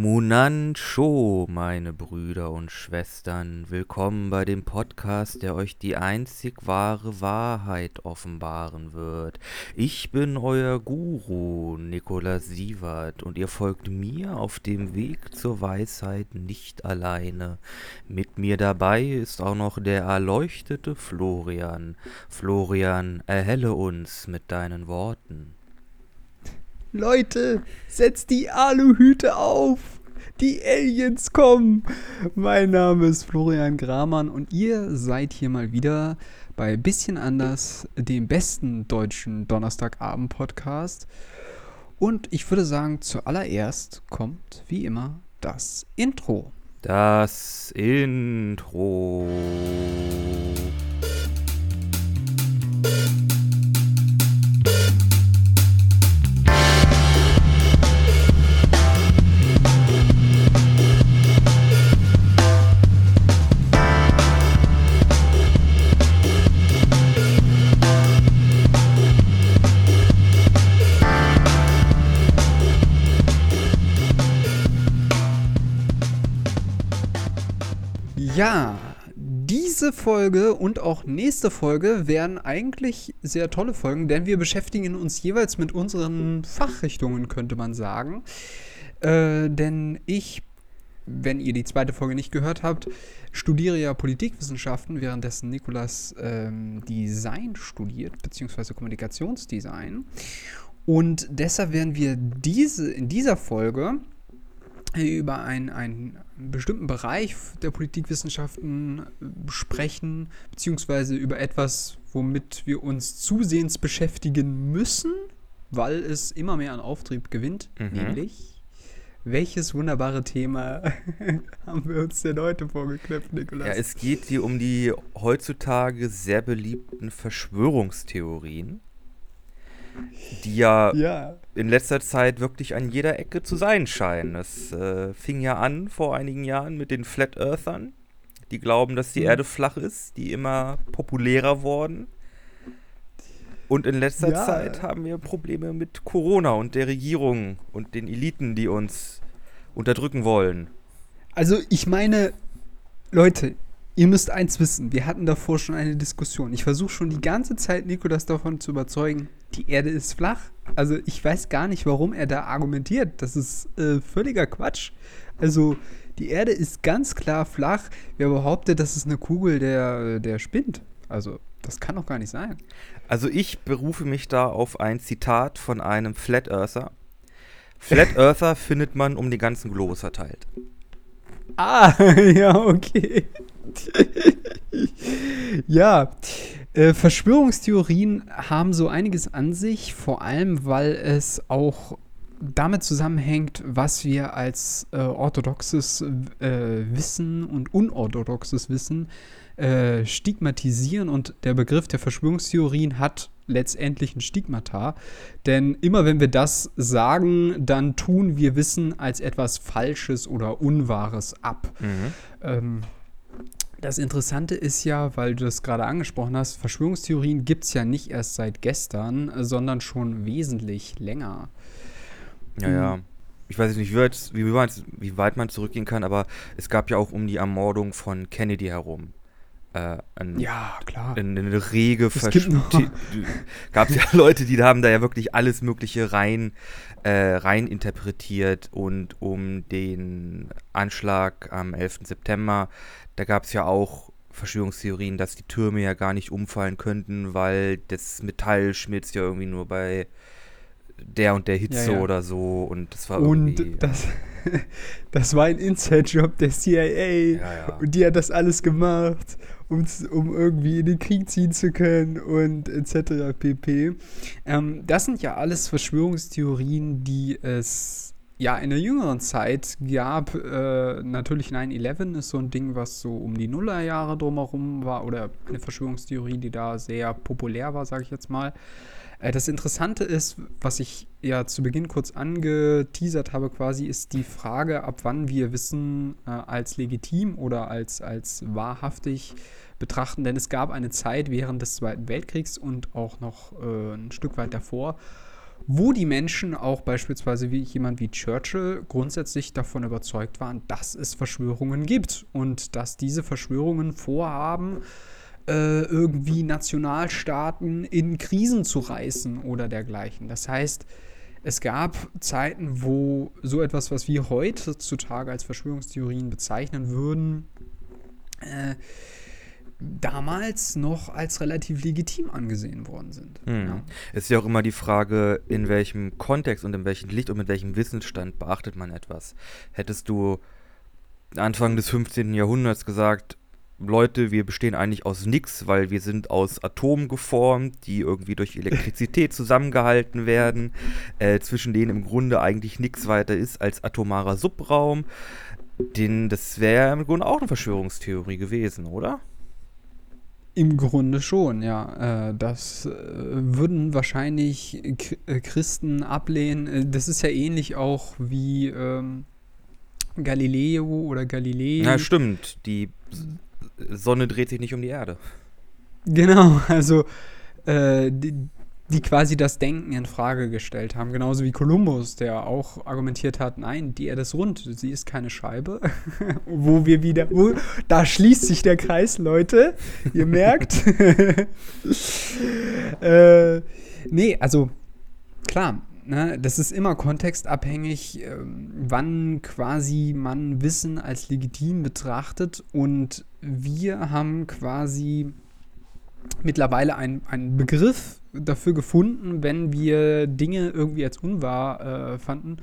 Munan Sho, meine Brüder und Schwestern, willkommen bei dem Podcast, der euch die einzig wahre Wahrheit offenbaren wird. Ich bin euer Guru, Nikolaus Sievert, und ihr folgt mir auf dem Weg zur Weisheit nicht alleine. Mit mir dabei ist auch noch der erleuchtete Florian. Florian, erhelle uns mit deinen Worten. Leute, setzt die Aluhüte auf! Die Aliens kommen! Mein Name ist Florian Gramann und ihr seid hier mal wieder bei Bisschen anders, dem besten deutschen Donnerstagabend-Podcast. Und ich würde sagen, zuallererst kommt wie immer das Intro. Das Intro. Ja, diese Folge und auch nächste Folge wären eigentlich sehr tolle Folgen, denn wir beschäftigen uns jeweils mit unseren Fachrichtungen, könnte man sagen. Äh, denn ich, wenn ihr die zweite Folge nicht gehört habt, studiere ja Politikwissenschaften, währenddessen Nikolas ähm, Design studiert, beziehungsweise Kommunikationsdesign. Und deshalb werden wir diese, in dieser Folge über einen, einen bestimmten Bereich der Politikwissenschaften sprechen, beziehungsweise über etwas, womit wir uns zusehends beschäftigen müssen, weil es immer mehr an Auftrieb gewinnt, Mhm. nämlich welches wunderbare Thema haben wir uns denn heute vorgeknöpft, Nikolas? Ja, es geht hier um die heutzutage sehr beliebten Verschwörungstheorien, die ja, ja. in letzter Zeit wirklich an jeder Ecke zu sein scheinen. Es äh, fing ja an vor einigen Jahren mit den Flat Earthern, die glauben, dass die Mhm. Erde flach ist, die immer populärer wurden. Und in letzter Ja. Zeit haben wir Probleme mit Corona und der Regierung und den Eliten, die uns unterdrücken wollen. Also ich meine, Leute, ihr müsst eins wissen, wir hatten davor schon eine Diskussion. Ich versuche schon die ganze Zeit Nikolas davon zu überzeugen, die Erde ist flach. Also ich weiß gar nicht, warum er da argumentiert. Das ist äh, völliger Quatsch. Also die Erde ist ganz klar flach. Wer behauptet, das ist eine Kugel, der, der spinnt. Also das kann doch gar nicht sein. Also ich berufe mich da auf ein Zitat von einem Flat Earther. Flat Earther findet man um den ganzen Globus verteilt. Ah, ja, okay. ja, äh, Verschwörungstheorien haben so einiges an sich, vor allem weil es auch damit zusammenhängt, was wir als äh, orthodoxes äh, Wissen und unorthodoxes Wissen äh, stigmatisieren und der Begriff der Verschwörungstheorien hat letztendlich ein Stigmata. Denn immer wenn wir das sagen, dann tun wir Wissen als etwas Falsches oder Unwahres ab. Ähm, das Interessante ist ja, weil du das gerade angesprochen hast, Verschwörungstheorien gibt es ja nicht erst seit gestern, sondern schon wesentlich länger. Ja, ja. Ich weiß nicht, wie, weit, wie weit man zurückgehen kann, aber es gab ja auch um die Ermordung von Kennedy herum. Äh, ein, Ja, klar. eine, eine rege Es noch- gab ja Leute, die haben da ja wirklich alles Mögliche rein, äh, rein interpretiert und um den Anschlag am 11. September, da gab es ja auch Verschwörungstheorien, dass die Türme ja gar nicht umfallen könnten, weil das Metall schmilzt ja irgendwie nur bei der und der Hitze Ja, ja. oder so und das war irgendwie Und das, das war ein Inside-Job der CIA. ja. Und die hat das alles gemacht, um, irgendwie in den Krieg ziehen zu können und etc. pp. Ähm, das sind ja alles Verschwörungstheorien, die es ja in der jüngeren Zeit gab. Äh, natürlich 9-11 ist so ein Ding, was so um die Nullerjahre drumherum war oder eine Verschwörungstheorie, die da sehr populär war, sage ich jetzt mal. Äh, Das Interessante ist, was ich ja zu Beginn kurz angeteasert habe, quasi, ist die Frage, ab wann wir Wissen äh, als legitim oder als, als wahrhaftig betrachten. Denn es gab eine Zeit während des Zweiten Weltkriegs und auch noch äh, ein Stück weit davor, wo die Menschen auch beispielsweise wie jemand wie Churchill grundsätzlich davon überzeugt waren, dass es Verschwörungen gibt und dass diese Verschwörungen vorhaben, äh, irgendwie Nationalstaaten in Krisen zu reißen oder dergleichen. Das heißt, es gab Zeiten, wo so etwas, was wir heutzutage als Verschwörungstheorien bezeichnen würden, äh, damals noch als relativ legitim angesehen worden sind. Hm. Ja. Es ist ja auch immer die Frage, in welchem Kontext und in welchem Licht und mit welchem Wissensstand beachtet man etwas. Hättest du Anfang des 15. Jahrhunderts gesagt, Leute, wir bestehen eigentlich aus nichts, weil wir sind aus Atomen geformt, die irgendwie durch Elektrizität zusammengehalten werden, äh, zwischen denen im Grunde eigentlich nichts weiter ist als atomarer Subraum. Den, das wäre im Grunde auch eine Verschwörungstheorie gewesen, oder? Im Grunde schon, ja. Äh, das äh, würden wahrscheinlich äh, Christen ablehnen. Das ist ja ähnlich auch wie ähm, Galileo oder Galilei. Na, stimmt. Die Sonne dreht sich nicht um die Erde. Genau, also äh, die, die quasi das Denken in Frage gestellt haben. Genauso wie Kolumbus, der auch argumentiert hat, nein, die Erde ist rund, sie ist keine Scheibe. wo wir wieder, wo, da schließt sich der Kreis, Leute. Ihr merkt. äh, nee, also klar, ne, das ist immer kontextabhängig, ähm, wann quasi man Wissen als legitim betrachtet. Und wir haben quasi mittlerweile einen, Begriff dafür gefunden, wenn wir Dinge irgendwie als unwahr äh, fanden.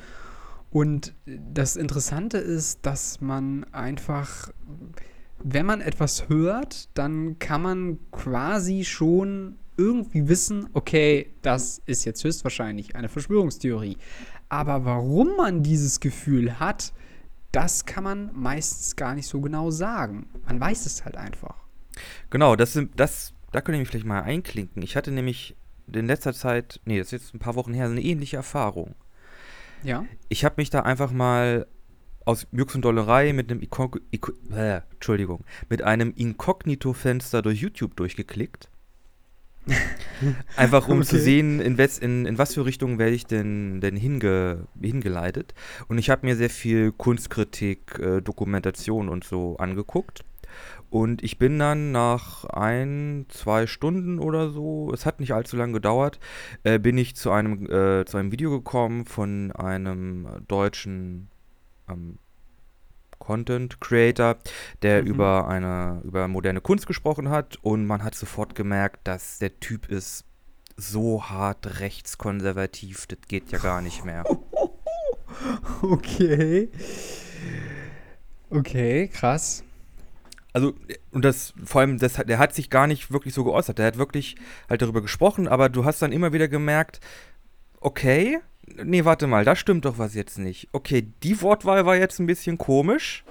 Und das Interessante ist, dass man einfach, wenn man etwas hört, dann kann man quasi schon irgendwie wissen, okay, das ist jetzt höchstwahrscheinlich eine Verschwörungstheorie. Aber warum man dieses Gefühl hat, das kann man meistens gar nicht so genau sagen. Man weiß es halt einfach. Genau, das sind, das, da könnte ich mich vielleicht mal einklinken. Ich hatte nämlich in letzter Zeit, nee, das ist jetzt ein paar Wochen her, eine ähnliche Erfahrung. Ja. Ich habe mich da einfach mal aus Jux und Dollerei mit einem Iko Iko äh, Entschuldigung, mit einem Inkognito-Fenster durch YouTube durchgeklickt. Einfach um zu Okay. sehen, in, wes, in, in was für Richtungen werde ich denn, denn hinge, hingeleitet. Und ich habe mir sehr viel Kunstkritik, äh, Dokumentation und so angeguckt. Und ich bin dann nach ein, zwei Stunden oder so, es hat nicht allzu lange gedauert, äh, bin ich zu einem, äh, zu einem Video gekommen von einem deutschen ähm, Content Creator, der Mhm. über eine über moderne Kunst gesprochen hat und man hat sofort gemerkt, dass der Typ ist so hart rechtskonservativ, das geht ja gar nicht mehr. Okay. Okay, krass. Also, und das, vor allem, das, hat- der hat sich gar nicht wirklich so geäußert. Der hat wirklich halt darüber gesprochen, aber du hast dann immer wieder gemerkt, okay, nee, warte mal, da stimmt doch was jetzt nicht. Okay, die Wortwahl war jetzt ein bisschen komisch.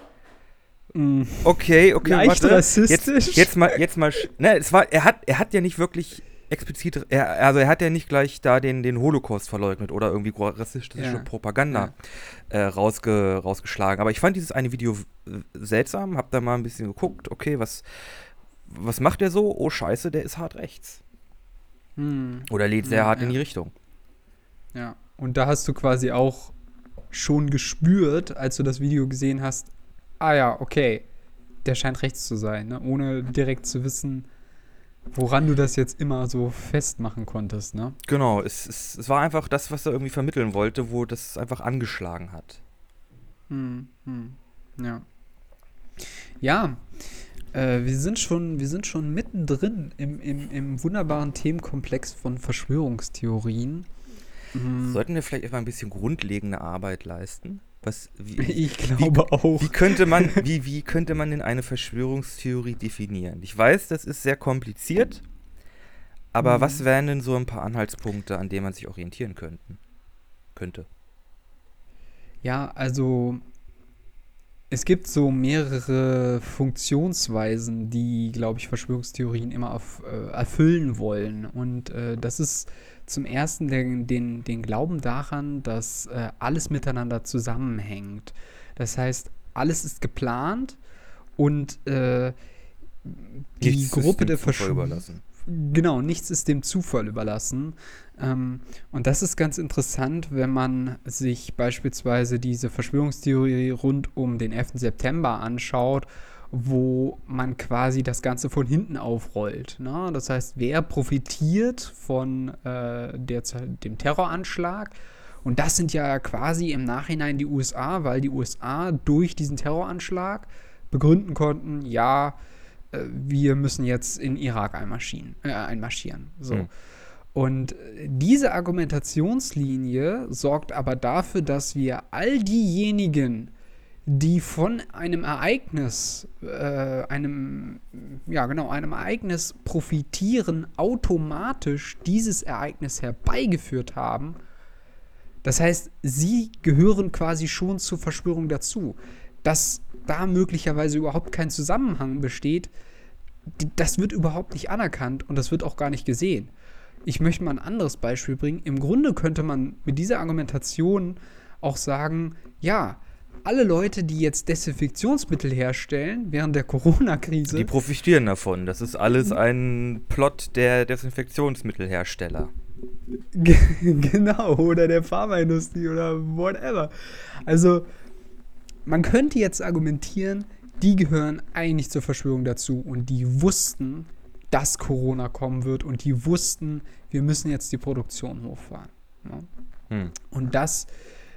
Mm, Okay, okay, Leicht warte. rassistisch. Jetzt, jetzt mal, jetzt mal, ne, es war, er hat, er hat ja nicht wirklich explizit, er, also er hat ja nicht gleich da den, den Holocaust verleugnet oder irgendwie rassistische Ja. Propaganda äh, rausge, rausgeschlagen. Aber ich fand dieses eine Video seltsam, hab da mal ein bisschen geguckt, okay, was, was macht der so? Oh Scheiße, der ist hart rechts. hm, Oder lädt sehr Ja, hart in ja. die Richtung. ja. Und da hast du quasi auch schon gespürt, als du das Video gesehen hast, ah ja, okay, der scheint rechts zu sein, ne? ohne direkt zu wissen, woran du das jetzt immer so festmachen konntest, ne? Genau, es, es, es war einfach das, was er irgendwie vermitteln wollte, wo das einfach angeschlagen hat. Hm, hm, ja. Ja, äh, wir sind schon, wir sind schon mittendrin im, im, im wunderbaren Themenkomplex von Verschwörungstheorien. Hm, Sollten wir vielleicht einfach ein bisschen grundlegende Arbeit leisten? Was, wie, ich glaube auch. Wie könnte man, wie, wie könnte man denn eine Verschwörungstheorie definieren? Ich weiß, das ist sehr kompliziert, aber Mhm. was wären denn so ein paar Anhaltspunkte, an denen man sich orientieren könnten, könnte? Ja, also es gibt so mehrere Funktionsweisen, die, glaube ich, Verschwörungstheorien immer auf, äh, erfüllen wollen. Und äh, das ist zum ersten den, den, den Glauben daran, dass äh, alles miteinander zusammenhängt. Das heißt, alles ist geplant und äh, die Nichts ist Gruppe dem der Verschwörung. überlassen. genau, nichts ist dem Zufall überlassen. Ähm, und das ist ganz interessant, wenn man sich beispielsweise diese Verschwörungstheorie rund um den 11. September anschaut, wo man quasi das Ganze von hinten aufrollt. Ne? Das heißt, wer profitiert von äh, der, dem Terroranschlag? Und das sind ja quasi im Nachhinein die USA, weil die USA durch diesen Terroranschlag begründen konnten, ja, äh, wir müssen jetzt in Irak einmarschieren. Äh, einmarschieren. So. Mhm. Und diese Argumentationslinie sorgt aber dafür, dass wir all diejenigen, die von einem Ereignis, äh, einem, ja genau, einem Ereignis profitieren, automatisch dieses Ereignis herbeigeführt haben. Das heißt, sie gehören quasi schon zur Verschwörung dazu. Dass da möglicherweise überhaupt kein Zusammenhang besteht, das wird überhaupt nicht anerkannt und das wird auch gar nicht gesehen. Ich möchte mal ein anderes Beispiel bringen. Im Grunde könnte man mit dieser Argumentation auch sagen, ja, alle Leute, die jetzt Desinfektionsmittel herstellen während der Corona-Krise. Die profitieren davon. Das ist alles ein Plot der Desinfektionsmittelhersteller. genau, oder der Pharmaindustrie oder whatever. Also, man könnte jetzt argumentieren, die gehören eigentlich zur Verschwörung dazu und die wussten, dass Corona kommen wird und die wussten, wir müssen jetzt die Produktion hochfahren. Ja? Hm. Und das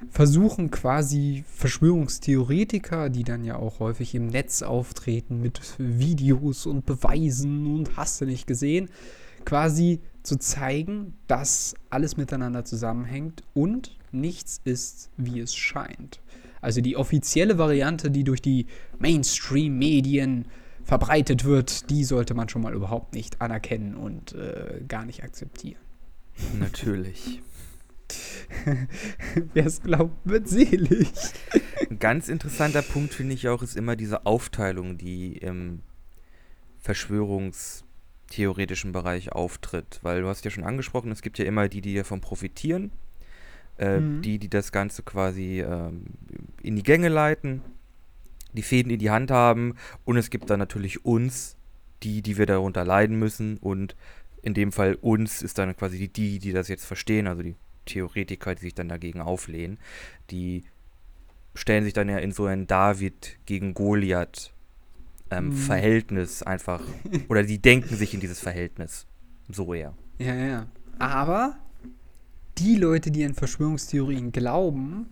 versuchen quasi Verschwörungstheoretiker, die dann ja auch häufig im Netz auftreten mit Videos und Beweisen und hast du nicht gesehen, quasi zu zeigen, dass alles miteinander zusammenhängt und nichts ist, wie es scheint. Also die offizielle Variante, die durch die Mainstream-Medien verbreitet wird, die sollte man schon mal überhaupt nicht anerkennen und äh, gar nicht akzeptieren. Natürlich. Wer es glaubt, wird selig. Ein ganz interessanter Punkt finde ich auch, ist immer diese Aufteilung, die im verschwörungstheoretischen Bereich auftritt. Weil du hast ja schon angesprochen, es gibt ja immer die, die davon profitieren, äh, mhm. die, die das Ganze quasi ähm, in die Gänge leiten die Fäden in die Hand haben und es gibt dann natürlich uns, die, die wir darunter leiden müssen und in dem Fall uns ist dann quasi die, die das jetzt verstehen, also die Theoretiker, die sich dann dagegen auflehnen, die stellen sich dann ja in so ein David gegen Goliath ähm, mhm. Verhältnis einfach, oder die denken sich in dieses Verhältnis so eher. Ja, ja. Aber die Leute, die an Verschwörungstheorien glauben,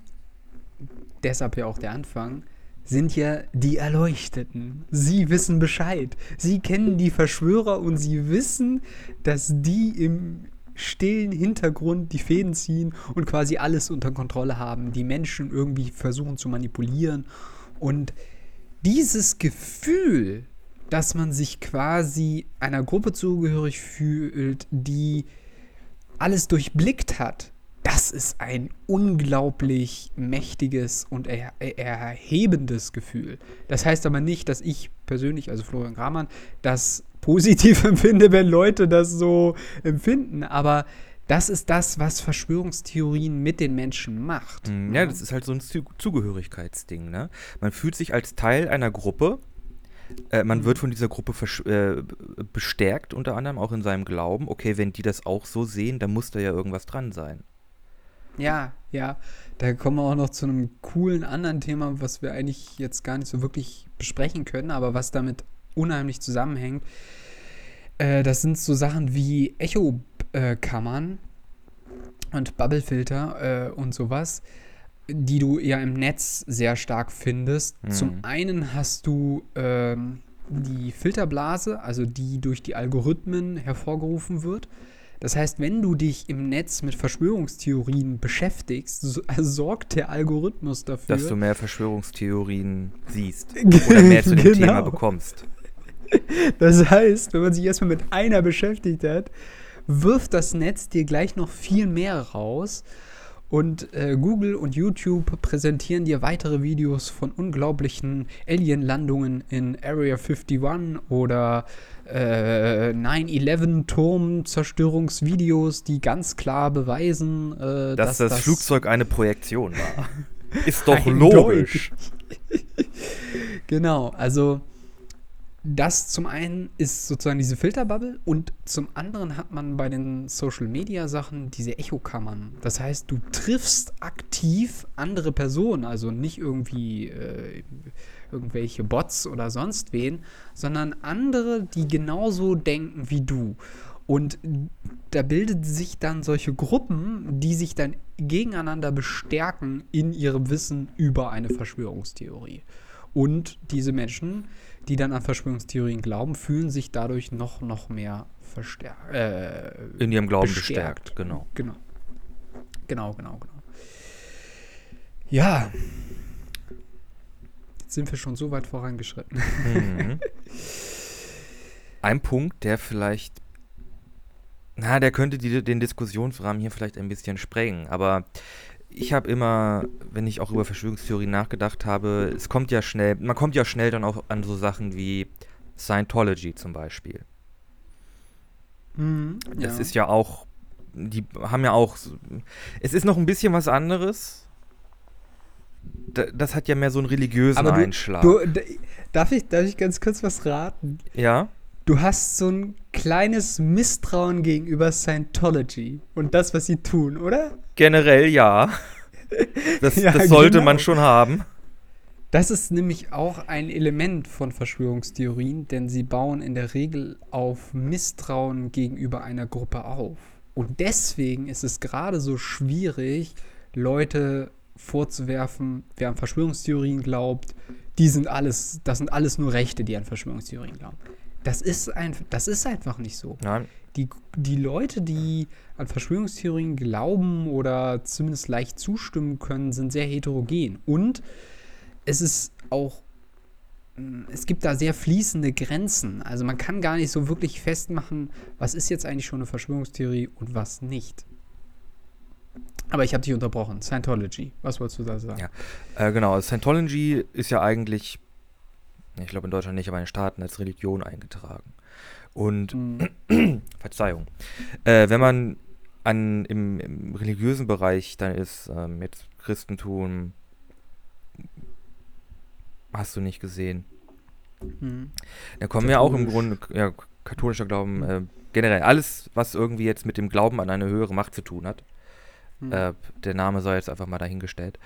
deshalb ja auch der Anfang, sind ja die Erleuchteten. Sie wissen Bescheid. Sie kennen die Verschwörer und sie wissen, dass die im stillen Hintergrund die Fäden ziehen und quasi alles unter Kontrolle haben, die Menschen irgendwie versuchen zu manipulieren. Und dieses Gefühl, dass man sich quasi einer Gruppe zugehörig fühlt, die alles durchblickt hat, das ist ein unglaublich mächtiges und er erhebendes Gefühl. Das heißt aber nicht, dass ich persönlich, also Florian Gramann, das positiv empfinde, wenn Leute das so empfinden. Aber das ist das, was Verschwörungstheorien mit den Menschen macht. Mhm. Ja, das ist halt so ein Zugehörigkeitsding. Ne? Man fühlt sich als Teil einer Gruppe. Äh, man wird von dieser Gruppe äh, bestärkt, unter anderem auch in seinem Glauben. Okay, wenn die das auch so sehen, dann muss da ja irgendwas dran sein. Ja, ja. Da kommen wir auch noch zu einem coolen anderen Thema, was wir eigentlich jetzt gar nicht so wirklich besprechen können, aber was damit unheimlich zusammenhängt. Äh, das sind so Sachen wie Echo-Kammern und Bubblefilter äh, und sowas, die du ja im Netz sehr stark findest. Mhm. Zum einen hast du ähm, die Filterblase, also die durch die Algorithmen hervorgerufen wird. Das heißt, wenn du dich im Netz mit Verschwörungstheorien beschäftigst, so, sorgt der Algorithmus dafür, dass du mehr Verschwörungstheorien siehst oder mehr zu dem genau. Thema bekommst. Das heißt, wenn man sich erstmal mit einer beschäftigt hat, wirft das Netz dir gleich noch viel mehr raus. Und äh, Google und YouTube präsentieren dir weitere Videos von unglaublichen Alien-Landungen in Area 51 oder äh, 9-11-Turmzerstörungsvideos, die ganz klar beweisen, äh, dass, dass, das, das Flugzeug eine Projektion war. Ist doch logisch. genau, also das zum einen ist sozusagen diese Filterbubble und zum anderen hat man bei den Social Media Sachen diese Echokammern. Das heißt, du triffst aktiv andere Personen, also nicht irgendwie äh, irgendwelche Bots oder sonst wen, sondern andere, die genauso denken wie du. Und da bilden sich dann solche Gruppen, die sich dann gegeneinander bestärken in ihrem Wissen über eine Verschwörungstheorie. Und diese Menschen, die dann an Verschwörungstheorien glauben, fühlen sich dadurch noch, noch mehr verstärkt. Äh, in ihrem Glauben bestärkt, bestärkt, genau. Genau. Genau, genau, genau. Ja. Jetzt sind wir schon so weit vorangeschritten. Mhm. Ein Punkt, der vielleicht na, der könnte die, den Diskussionsrahmen hier vielleicht ein bisschen sprengen, aber ich habe immer, wenn ich auch über Verschwörungstheorien nachgedacht habe, es kommt ja schnell, man kommt ja schnell dann auch an so Sachen wie Scientology zum Beispiel. Mhm, das ja. ist ja auch, die haben ja auch, es ist noch ein bisschen was anderes. Das hat ja mehr so einen religiösen du, Einschlag. Du, darf, ich, darf ich ganz kurz was raten? Ja du hast so ein kleines Misstrauen gegenüber Scientology und das, was sie tun, oder? Generell ja. Das, ja, das sollte genau. man schon haben. Das ist nämlich auch ein Element von Verschwörungstheorien, denn sie bauen in der Regel auf Misstrauen gegenüber einer Gruppe auf. Und deswegen ist es gerade so schwierig, Leute vorzuwerfen, wer an Verschwörungstheorien glaubt, die sind alles, das sind alles nur Rechte, die an Verschwörungstheorien glauben. Das ist, ein, das ist einfach nicht so. Nein. Die, die Leute, die an Verschwörungstheorien glauben oder zumindest leicht zustimmen können, sind sehr heterogen. Und es ist auch, mm, es gibt da sehr fließende Grenzen. Also man kann gar nicht so wirklich festmachen, was ist jetzt eigentlich schon eine Verschwörungstheorie und was nicht. Aber ich habe dich unterbrochen. Scientology, was wolltest du da sagen? Ja, äh, genau. Scientology ist ja eigentlich ich glaube in Deutschland nicht, aber in den Staaten als Religion eingetragen. Und mhm. Verzeihung. Äh, wenn man an, im, im, religiösen Bereich dann ist, äh, mit Christentum, hast du nicht gesehen. Mhm. Da kommen ja auch im Grunde, ja, katholischer Glauben, äh, generell alles, was irgendwie jetzt mit dem Glauben an eine höhere Macht zu tun hat. Mhm. Äh, der Name sei jetzt einfach mal dahingestellt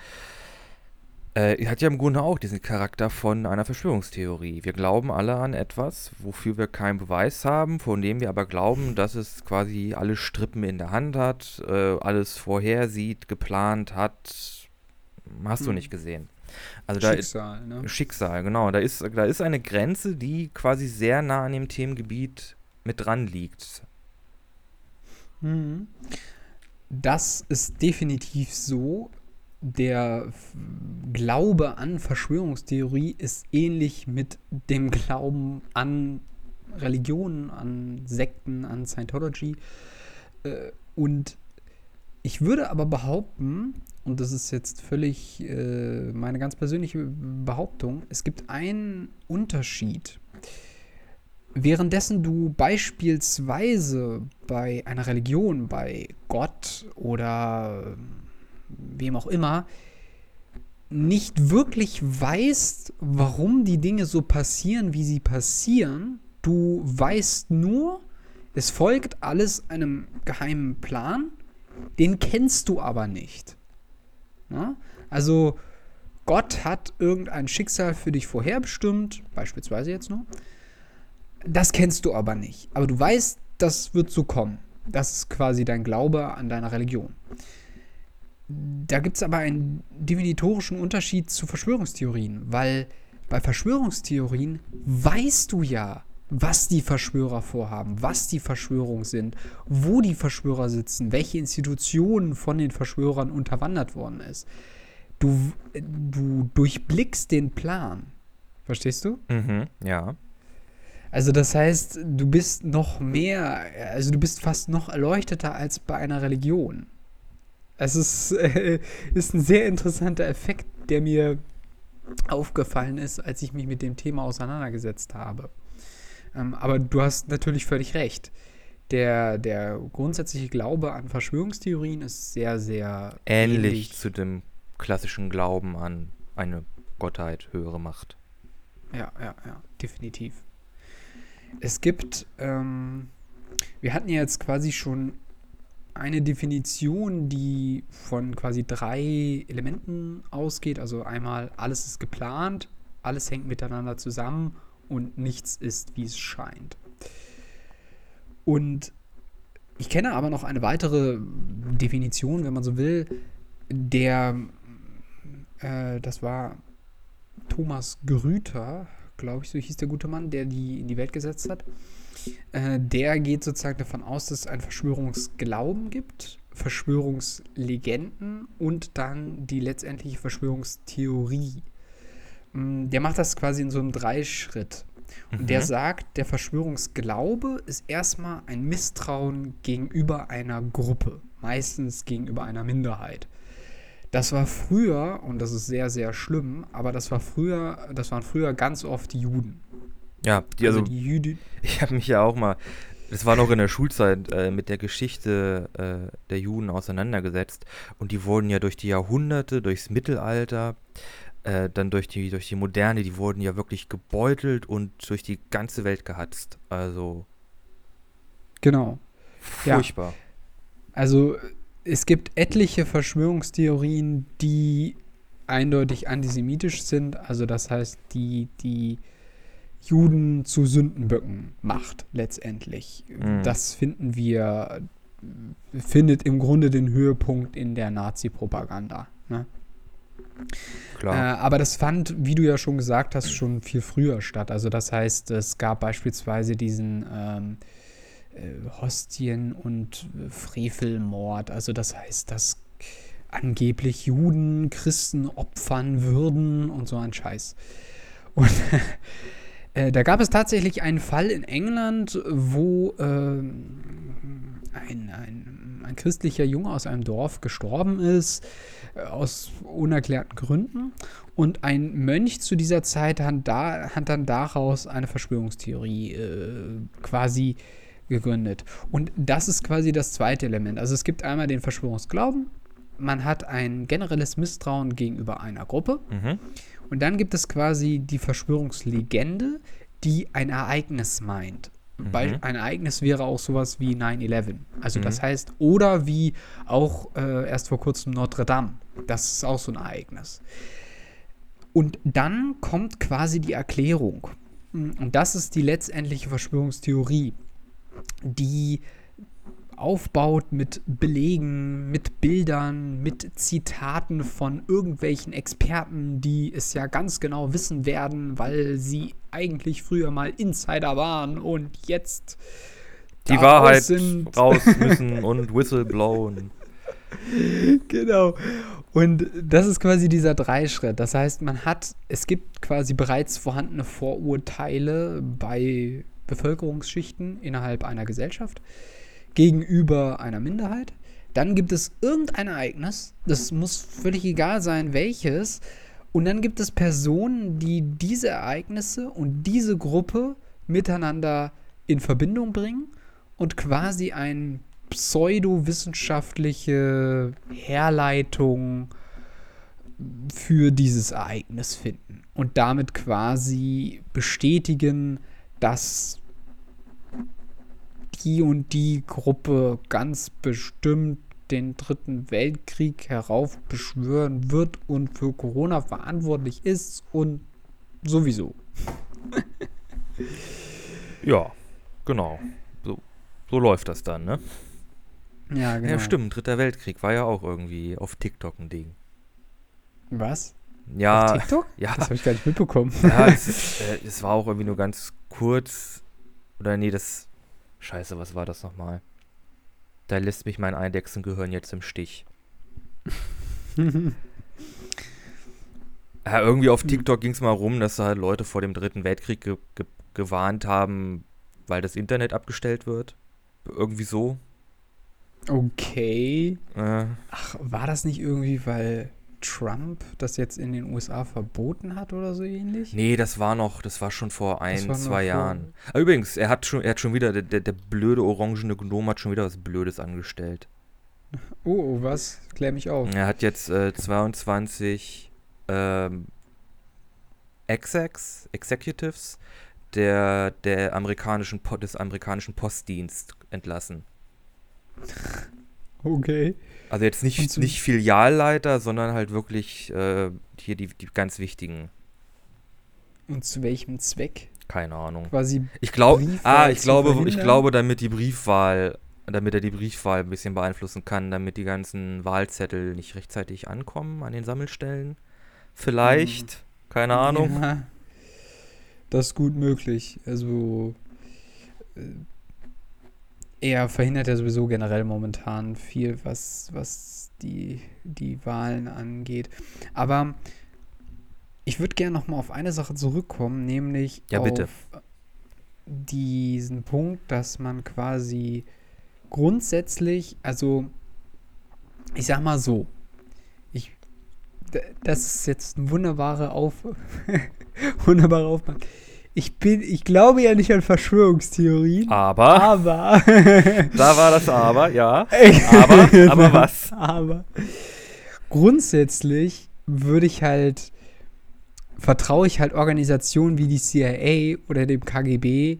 äh, hat ja im Grunde auch diesen Charakter von einer Verschwörungstheorie. Wir glauben alle an etwas, wofür wir keinen Beweis haben, von dem wir aber glauben, dass es quasi alle Strippen in der Hand hat, äh, alles vorhersieht, geplant hat. Hast hm. du nicht gesehen. Also Schicksal, da ist, ne? Schicksal, genau. Da ist, da ist eine Grenze, die quasi sehr nah an dem Themengebiet mit dran liegt. Mhm. Das ist definitiv so der Glaube an Verschwörungstheorie ist ähnlich mit dem Glauben an Religionen, an Sekten, an Scientology. Äh, und ich würde aber behaupten, und das ist jetzt völlig äh, meine ganz persönliche Behauptung, es gibt einen Unterschied. Währenddessen du beispielsweise bei einer Religion, bei Gott oder wem auch immer, nicht wirklich weißt, warum die Dinge so passieren, wie sie passieren. Du weißt nur, es folgt alles einem geheimen Plan, den kennst du aber nicht. Na? Also Gott hat irgendein Schicksal für dich vorherbestimmt, beispielsweise jetzt nur. Das kennst du aber nicht. Aber du weißt, das wird so kommen. Das ist quasi dein Glaube an deiner Religion. Da gibt es aber einen definitorischen Unterschied zu Verschwörungstheorien, weil bei Verschwörungstheorien weißt du ja, was die Verschwörer vorhaben, was die Verschwörungen sind, wo die Verschwörer sitzen, welche Institutionen von den Verschwörern unterwandert worden ist. Du, du durchblickst den Plan. Verstehst du? Mhm, ja. Also das heißt, du bist noch mehr, also du bist fast noch erleuchteter als bei einer Religion. Es ist, äh, ist ein sehr interessanter Effekt, der mir aufgefallen ist, als ich mich mit dem Thema auseinandergesetzt habe. Ähm, aber du hast natürlich völlig recht. Der, der grundsätzliche Glaube an Verschwörungstheorien ist sehr, sehr ähnlich, ähnlich zu dem klassischen Glauben an eine Gottheit, höhere Macht. Ja, ja, ja, definitiv. Es gibt, ähm, wir hatten ja jetzt quasi schon eine Definition, die von quasi drei Elementen ausgeht. Also einmal, alles ist geplant, alles hängt miteinander zusammen und nichts ist, wie es scheint. Und ich kenne aber noch eine weitere Definition, wenn man so will, der, äh, das war Thomas Grüter, glaube ich, so hieß der gute Mann, der die in die Welt gesetzt hat. Äh, der geht sozusagen davon aus, dass es einen Verschwörungsglauben gibt, Verschwörungslegenden und dann die letztendliche Verschwörungstheorie. Mm, der macht das quasi in so einem Dreischritt. Und mhm. der sagt, der Verschwörungsglaube ist erstmal ein Misstrauen gegenüber einer Gruppe, meistens gegenüber einer Minderheit. Das war früher, und das ist sehr, sehr schlimm, aber das war früher, das waren früher ganz oft die Juden. Ja, die, also, also die Juden. Ich habe mich ja auch mal, das war noch in der Schulzeit, äh, mit der Geschichte äh, der Juden auseinandergesetzt. Und die wurden ja durch die Jahrhunderte, durchs Mittelalter, äh, dann durch die, durch die Moderne, die wurden ja wirklich gebeutelt und durch die ganze Welt gehatzt. Also. Genau. Furchtbar. Ja. Also es gibt etliche Verschwörungstheorien, die eindeutig antisemitisch sind. Also das heißt, die die Juden zu Sündenböcken macht letztendlich. Mhm. Das finden wir, findet im Grunde den Höhepunkt in der Nazi-Propaganda. Ne? Klar. Äh, aber das fand, wie du ja schon gesagt hast, schon viel früher statt. Also das heißt, es gab beispielsweise diesen ähm, äh, Hostien- und Frevelmord. Also das heißt, dass angeblich Juden Christen opfern würden und so ein Scheiß. Und äh, da gab es tatsächlich einen Fall in England, wo äh, ein, ein, ein christlicher Junge aus einem Dorf gestorben ist, äh, aus unerklärten Gründen. Und ein Mönch zu dieser Zeit hat, da, hat dann daraus eine Verschwörungstheorie äh, quasi gegründet. Und das ist quasi das zweite Element. Also es gibt einmal den Verschwörungsglauben, man hat ein generelles Misstrauen gegenüber einer Gruppe. Mhm. Und dann gibt es quasi die Verschwörungslegende, die ein Ereignis meint. Mhm. ein Ereignis wäre auch sowas wie 9-11. Also mhm. das heißt, oder wie auch äh, erst vor kurzem Notre Dame. Das ist auch so ein Ereignis. Und dann kommt quasi die Erklärung. Und das ist die letztendliche Verschwörungstheorie die aufbaut mit Belegen, mit Bildern, mit Zitaten von irgendwelchen Experten, die es ja ganz genau wissen werden, weil sie eigentlich früher mal Insider waren und jetzt die Wahrheit sind. raus müssen und whistleblowen. Genau. Und das ist quasi dieser Dreischritt. Das heißt, man hat, es gibt quasi bereits vorhandene Vorurteile bei Bevölkerungsschichten innerhalb einer Gesellschaft gegenüber einer Minderheit. Dann gibt es irgendein Ereignis, das muss völlig egal sein, welches. Und dann gibt es Personen, die diese Ereignisse und diese Gruppe miteinander in Verbindung bringen und quasi eine pseudowissenschaftliche Herleitung für dieses Ereignis finden und damit quasi bestätigen, dass die und die Gruppe ganz bestimmt den dritten Weltkrieg heraufbeschwören wird und für Corona verantwortlich ist und sowieso. ja, genau. So, so läuft das dann, ne? Ja, genau. Ja, stimmt. Dritter Weltkrieg war ja auch irgendwie auf TikTok ein Ding. Was? Ja. Auf TikTok? Ja. Das habe ich gar nicht mitbekommen. Ja, es, äh, es war auch irgendwie nur ganz kurz. Oder nee, das Scheiße, was war das nochmal? Da lässt mich mein Eidechsengehirn jetzt im Stich. ja, irgendwie auf TikTok ging es mal rum, dass halt Leute vor dem Dritten Weltkrieg ge ge gewarnt haben, weil das Internet abgestellt wird. Irgendwie so. Okay. Äh. Ach, war das nicht irgendwie, weil Trump das jetzt in den USA verboten hat oder so ähnlich? Nee, das war noch, das war schon vor ein, zwei Jahren. Aber ah, übrigens, er hat schon, er hat schon wieder, der, der, der blöde orangene Gnom hat schon wieder was Blödes angestellt. Oh, oh was? Klär mich auf. Er hat jetzt äh, 22 ähm, Execs, Executives, der, der amerikanischen des amerikanischen Postdienst entlassen. Okay. Also jetzt nicht, nicht Filialleiter, sondern halt wirklich äh, hier die, die ganz wichtigen. Und zu welchem Zweck? Keine Ahnung. Quasi Ich glaube, Briefwahl ah, ich glaube, ich verhindern? glaube, damit die Briefwahl, damit er die Briefwahl ein bisschen beeinflussen kann, damit die ganzen Wahlzettel nicht rechtzeitig ankommen an den Sammelstellen. Vielleicht, keine Ahnung. Ja, das ist gut möglich. Also äh, er verhindert ja sowieso generell momentan viel, was, was die, die Wahlen angeht. Aber ich würde gerne noch mal auf eine Sache zurückkommen, nämlich Ja, auf diesen Punkt, dass man quasi grundsätzlich, also ich sag mal so, ich, das ist jetzt ein wunderbarer Auf, wunderbarer Aufbau. Ich bin, ich glaube ja nicht an Verschwörungstheorien, Aber, aber, da war das Aber, ja. Aber, aber was? aber grundsätzlich würde ich halt, vertraue ich halt Organisationen wie die CIA oder dem KGB,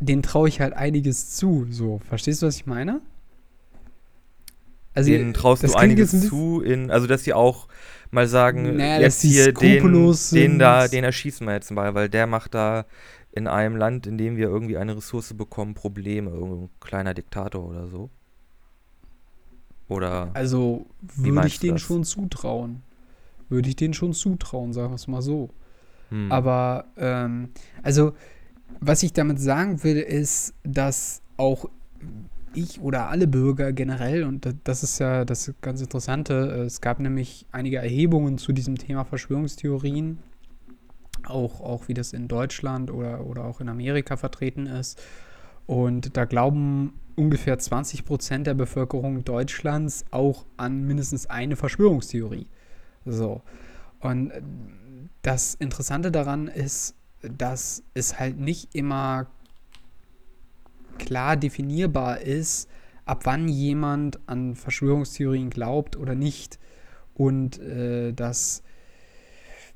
denen traue ich halt einiges zu. So, verstehst du, was ich meine? Also, Denen traust du einiges zu, in, also dass die auch mal sagen, Naja, jetzt hier den, den da, den erschießen wir jetzt mal, weil der macht da in einem Land, in dem wir irgendwie eine Ressource bekommen, Probleme, irgendein kleiner Diktator oder so. Oder Also würde ich denen das? schon zutrauen. Würde ich denen schon zutrauen, sagen wir es mal so. hm, Aber, ähm, also, was ich damit sagen will, ist, dass auch ich oder alle Bürger generell, und da- das ist ja das ganz Interessante, äh, es gab nämlich einige Erhebungen zu diesem Thema Verschwörungstheorien, auch, auch wie das in Deutschland oder, oder auch in Amerika vertreten ist. Und da glauben ungefähr 20 Prozent der Bevölkerung Deutschlands auch an mindestens eine Verschwörungstheorie. So. Und äh, das Interessante daran ist, dass es halt nicht immer klar definierbar ist, ab wann jemand an Verschwörungstheorien glaubt oder nicht. Und äh, dass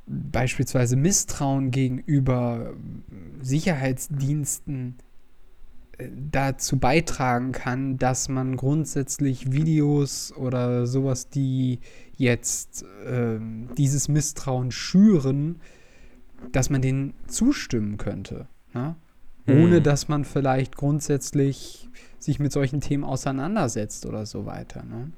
beispielsweise Misstrauen gegenüber Sicherheitsdiensten äh, dazu beitragen kann, dass man grundsätzlich Videos oder sowas, die jetzt ähm, dieses Misstrauen schüren, dass man denen zustimmen könnte. Ne? Ohne Hm. dass man vielleicht grundsätzlich sich mit solchen Themen auseinandersetzt oder so weiter. Ne?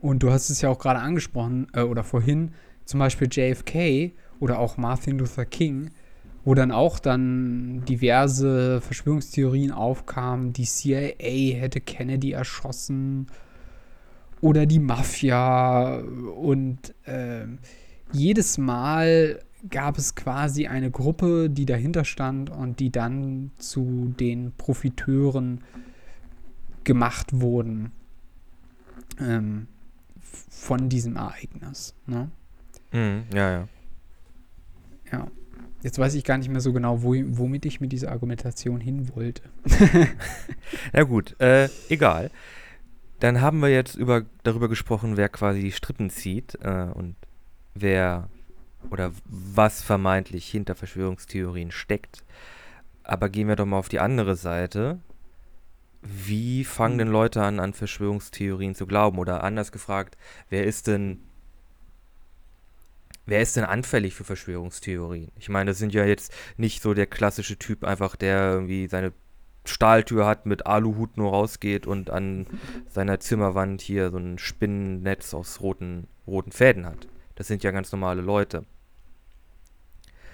Und du hast es ja auch gerade angesprochen, äh, oder vorhin, zum Beispiel JFK oder auch Martin Luther King, wo dann auch dann diverse Verschwörungstheorien aufkamen, die CIA hätte Kennedy erschossen oder die Mafia und ähm, jedes Mal gab es quasi eine Gruppe, die dahinter stand und die dann zu den Profiteuren gemacht wurden ähm, von diesem Ereignis. Ne? hm, ja, ja. Ja. Jetzt weiß ich gar nicht mehr so genau, wo, womit ich mit dieser Argumentation hin wollte. Na gut, äh, egal. Dann haben wir jetzt über, darüber gesprochen, wer quasi die Strippen zieht äh, und wer oder was vermeintlich hinter Verschwörungstheorien steckt. Aber gehen wir doch mal auf die andere Seite. Wie fangen denn Leute an, an Verschwörungstheorien zu glauben? Oder anders gefragt, wer ist denn Wer ist denn anfällig für Verschwörungstheorien? Ich meine, das sind ja jetzt nicht so der klassische Typ einfach, der irgendwie seine Stahltür hat, mit Aluhut nur rausgeht und an seiner Zimmerwand hier so ein Spinnennetz aus roten, roten Fäden hat. Das sind ja ganz normale Leute.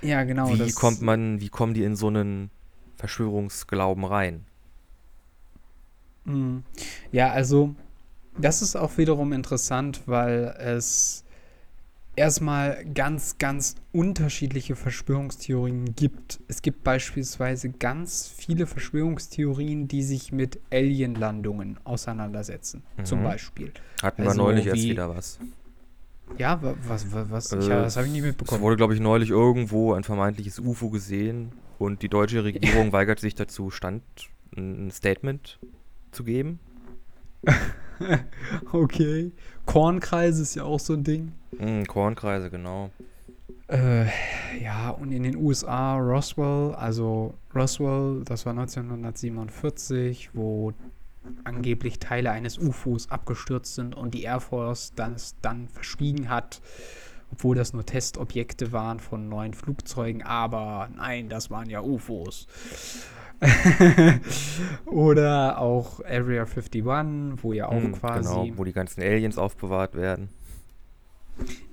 Ja, genau. wie kommt man, wie kommen die in so einen Verschwörungsglauben rein? Mm. Ja, also das ist auch wiederum interessant, weil es erstmal ganz, ganz unterschiedliche Verschwörungstheorien gibt. Es gibt beispielsweise ganz viele Verschwörungstheorien, die sich mit Alienlandungen auseinandersetzen. Zum Mhm. Beispiel. Hatten wir Also neulich erst wie- wieder was. Ja, wa- was, was, was? Äh, ich, das habe ich nicht Es mitbekommen. wurde, glaube ich, neulich irgendwo ein vermeintliches UFO gesehen und die deutsche Regierung weigert sich dazu, Stand, ein Statement zu geben. Okay. Kornkreis ist ja auch so ein Ding. Hm, Kornkreise, genau. Äh, ja, und in den USA Roswell, also Roswell, das war 1947, wo angeblich Teile eines UFOs abgestürzt sind und die Air Force das dann verschwiegen hat, obwohl das nur Testobjekte waren von neuen Flugzeugen. Aber nein, das waren ja UFOs. Oder auch Area 51, wo ja auch hm, quasi. Genau, wo die ganzen Aliens aufbewahrt werden.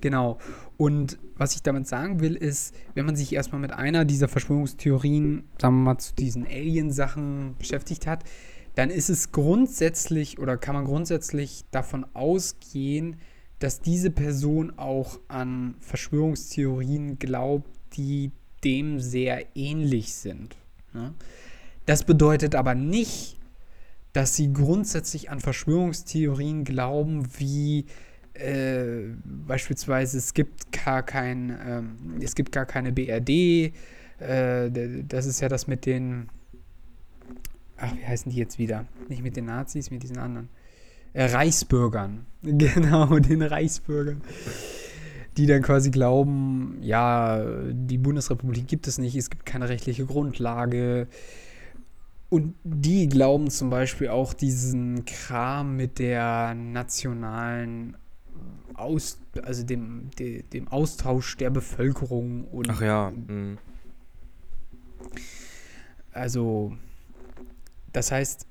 Genau. Und was ich damit sagen will, ist, wenn man sich erstmal mit einer dieser Verschwörungstheorien, sagen wir mal, zu diesen Alien-Sachen beschäftigt hat, dann ist es grundsätzlich oder kann man grundsätzlich davon ausgehen, dass diese Person auch an Verschwörungstheorien glaubt, die dem sehr ähnlich sind. Ne? Das bedeutet aber nicht, dass sie grundsätzlich an Verschwörungstheorien glauben, wie äh, beispielsweise es gibt gar kein, ähm, es gibt gar keine BRD. Äh, das ist ja das mit den, ach, wie heißen die jetzt wieder? Nicht mit den Nazis, mit diesen anderen. Äh, Reichsbürgern. Genau, den Reichsbürgern. Die dann quasi glauben, ja, die Bundesrepublik gibt es nicht, es gibt keine rechtliche Grundlage. Und die glauben zum Beispiel auch diesen Kram mit der nationalen Aus, also dem, de, dem Austausch der Bevölkerung und. Ach ja. Mhm. Also, das heißt,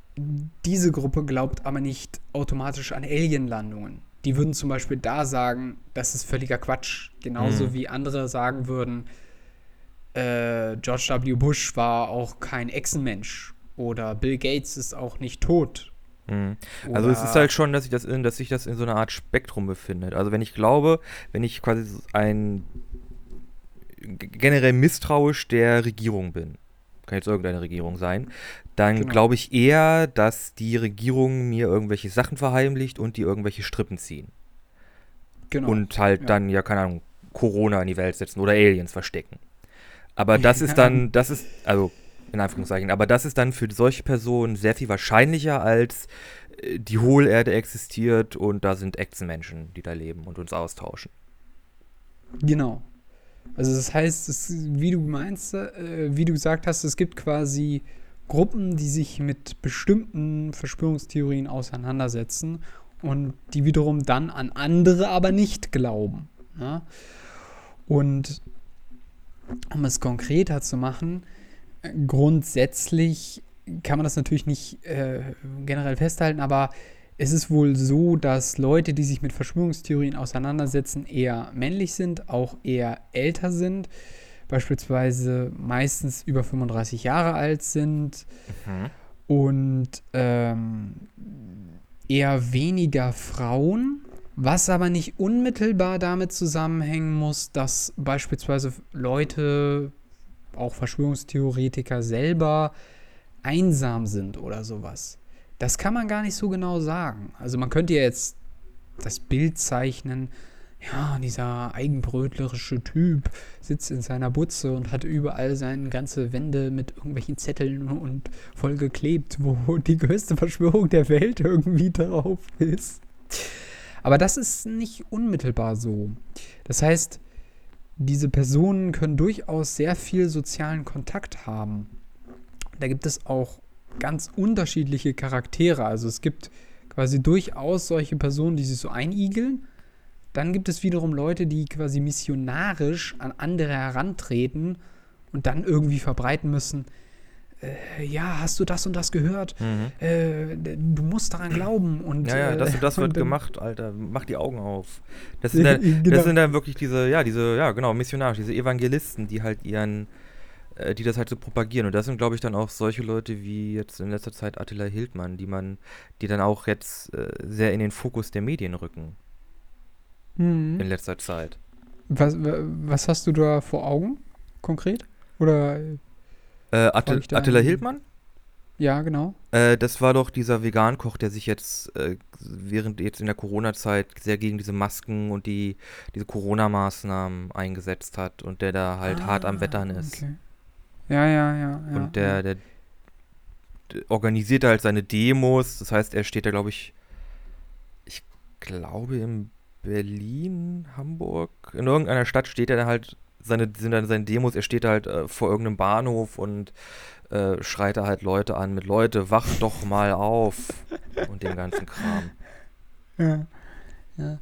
diese Gruppe glaubt aber nicht automatisch an Alienlandungen. Die würden zum Beispiel da sagen, das ist völliger Quatsch. Genauso mhm. wie andere sagen würden, äh, George W. Bush war auch kein Echsenmensch oder Bill Gates ist auch nicht tot. Mhm. Also es ist halt schon, dass sich das in, dass sich das in so einer Art Spektrum befindet. Also wenn ich glaube, wenn ich quasi ein generell misstrauisch der Regierung bin, kann jetzt irgendeine Regierung sein, dann genau. glaube ich eher, dass die Regierung mir irgendwelche Sachen verheimlicht und die irgendwelche Strippen ziehen. Genau. Und halt ja. dann, ja, keine Ahnung, Corona in die Welt setzen oder Aliens verstecken. Aber das ist dann, das ist, also in Anführungszeichen. Aber das ist dann für solche Personen sehr viel wahrscheinlicher als äh, die Hohlerde existiert und da sind Echsenmenschen, die da leben und uns austauschen. Genau. Also das heißt, es, wie du meinst, äh, wie du gesagt hast, es gibt quasi Gruppen, die sich mit bestimmten Verschwörungstheorien auseinandersetzen und die wiederum dann an andere aber nicht glauben. Ja? Und um es konkreter zu machen, grundsätzlich kann man das natürlich nicht äh, generell festhalten, aber es ist wohl so, dass Leute, die sich mit Verschwörungstheorien auseinandersetzen, eher männlich sind, auch eher älter sind, beispielsweise meistens über 35 Jahre alt sind mhm. und ähm, eher weniger Frauen, was aber nicht unmittelbar damit zusammenhängen muss, dass beispielsweise Leute auch Verschwörungstheoretiker selber einsam sind oder sowas. Das kann man gar nicht so genau sagen. Also man könnte ja jetzt das Bild zeichnen, ja, dieser eigenbrötlerische Typ sitzt in seiner Butze und hat überall seine ganze Wände mit irgendwelchen Zetteln und vollgeklebt, wo die größte Verschwörung der Welt irgendwie drauf ist. Aber das ist nicht unmittelbar so. Das heißt, diese Personen können durchaus sehr viel sozialen Kontakt haben. Da gibt es auch ganz unterschiedliche Charaktere. Also es gibt quasi durchaus solche Personen, die sich so einigeln. Dann gibt es wiederum Leute, die quasi missionarisch an andere herantreten und dann irgendwie verbreiten müssen, äh, ja, hast du das und das gehört? Mhm. Äh, du musst daran glauben. Und, ja, ja, das und das wird gemacht, Alter. Mach die Augen auf. Das sind, dann, genau. das sind dann wirklich diese, ja, diese, ja, genau, missionarisch, diese Evangelisten, die halt ihren, äh, die das halt so propagieren. Und das sind, glaube ich, dann auch solche Leute wie jetzt in letzter Zeit Attila Hildmann, die man, die dann auch jetzt äh, sehr in den Fokus der Medien rücken. Mhm. In letzter Zeit. Was, was hast du da vor Augen konkret? Oder äh, Attil Attila Hildmann? Ja, genau. Äh, das war doch dieser Vegankoch, der sich jetzt äh, während jetzt in der Corona-Zeit sehr gegen diese Masken und die diese Corona-Maßnahmen eingesetzt hat und der da halt ah, hart am Wettern ist. Okay. Ja, ja, ja. ja und der, der, organisiert halt seine Demos. Das heißt, er steht da, glaube ich, ich glaube in Berlin, Hamburg, in irgendeiner Stadt steht er da halt seine, sind dann seine Demos, er steht halt äh, vor irgendeinem Bahnhof und äh, schreit da halt Leute an mit Leute, wach doch mal auf und den ganzen Kram. Ja. ja.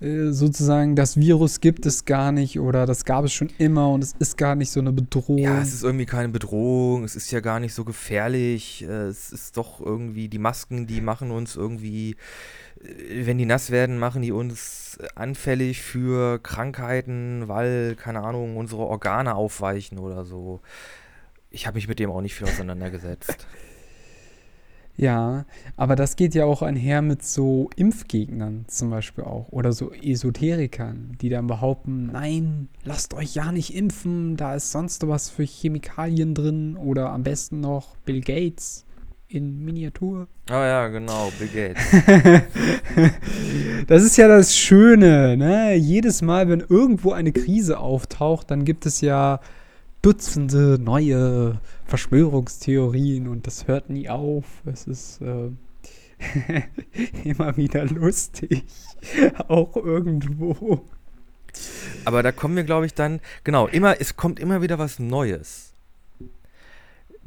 Äh, sozusagen, das Virus gibt es gar nicht oder das gab es schon immer und es ist gar nicht so eine Bedrohung. Ja, es ist irgendwie keine Bedrohung, es ist ja gar nicht so gefährlich, äh, es ist doch irgendwie, die Masken, die machen uns irgendwie, äh, wenn die nass werden, machen die uns anfällig für Krankheiten, weil, keine Ahnung, unsere Organe aufweichen oder so. Ich habe mich mit dem auch nicht viel auseinandergesetzt. Ja, aber das geht ja auch einher mit so Impfgegnern zum Beispiel auch oder so Esoterikern, die dann behaupten, nein, lasst euch ja nicht impfen, da ist sonst was für Chemikalien drin oder am besten noch Bill Gates in Miniatur. Ah ja, genau, Bill Gates. das ist ja das Schöne, ne? Jedes Mal, wenn irgendwo eine Krise auftaucht, dann gibt es ja Dutzende neue Verschwörungstheorien und das hört nie auf. Es ist äh, immer wieder lustig, auch irgendwo. Aber da kommen wir, glaube ich, dann, genau, immer, es kommt immer wieder was Neues.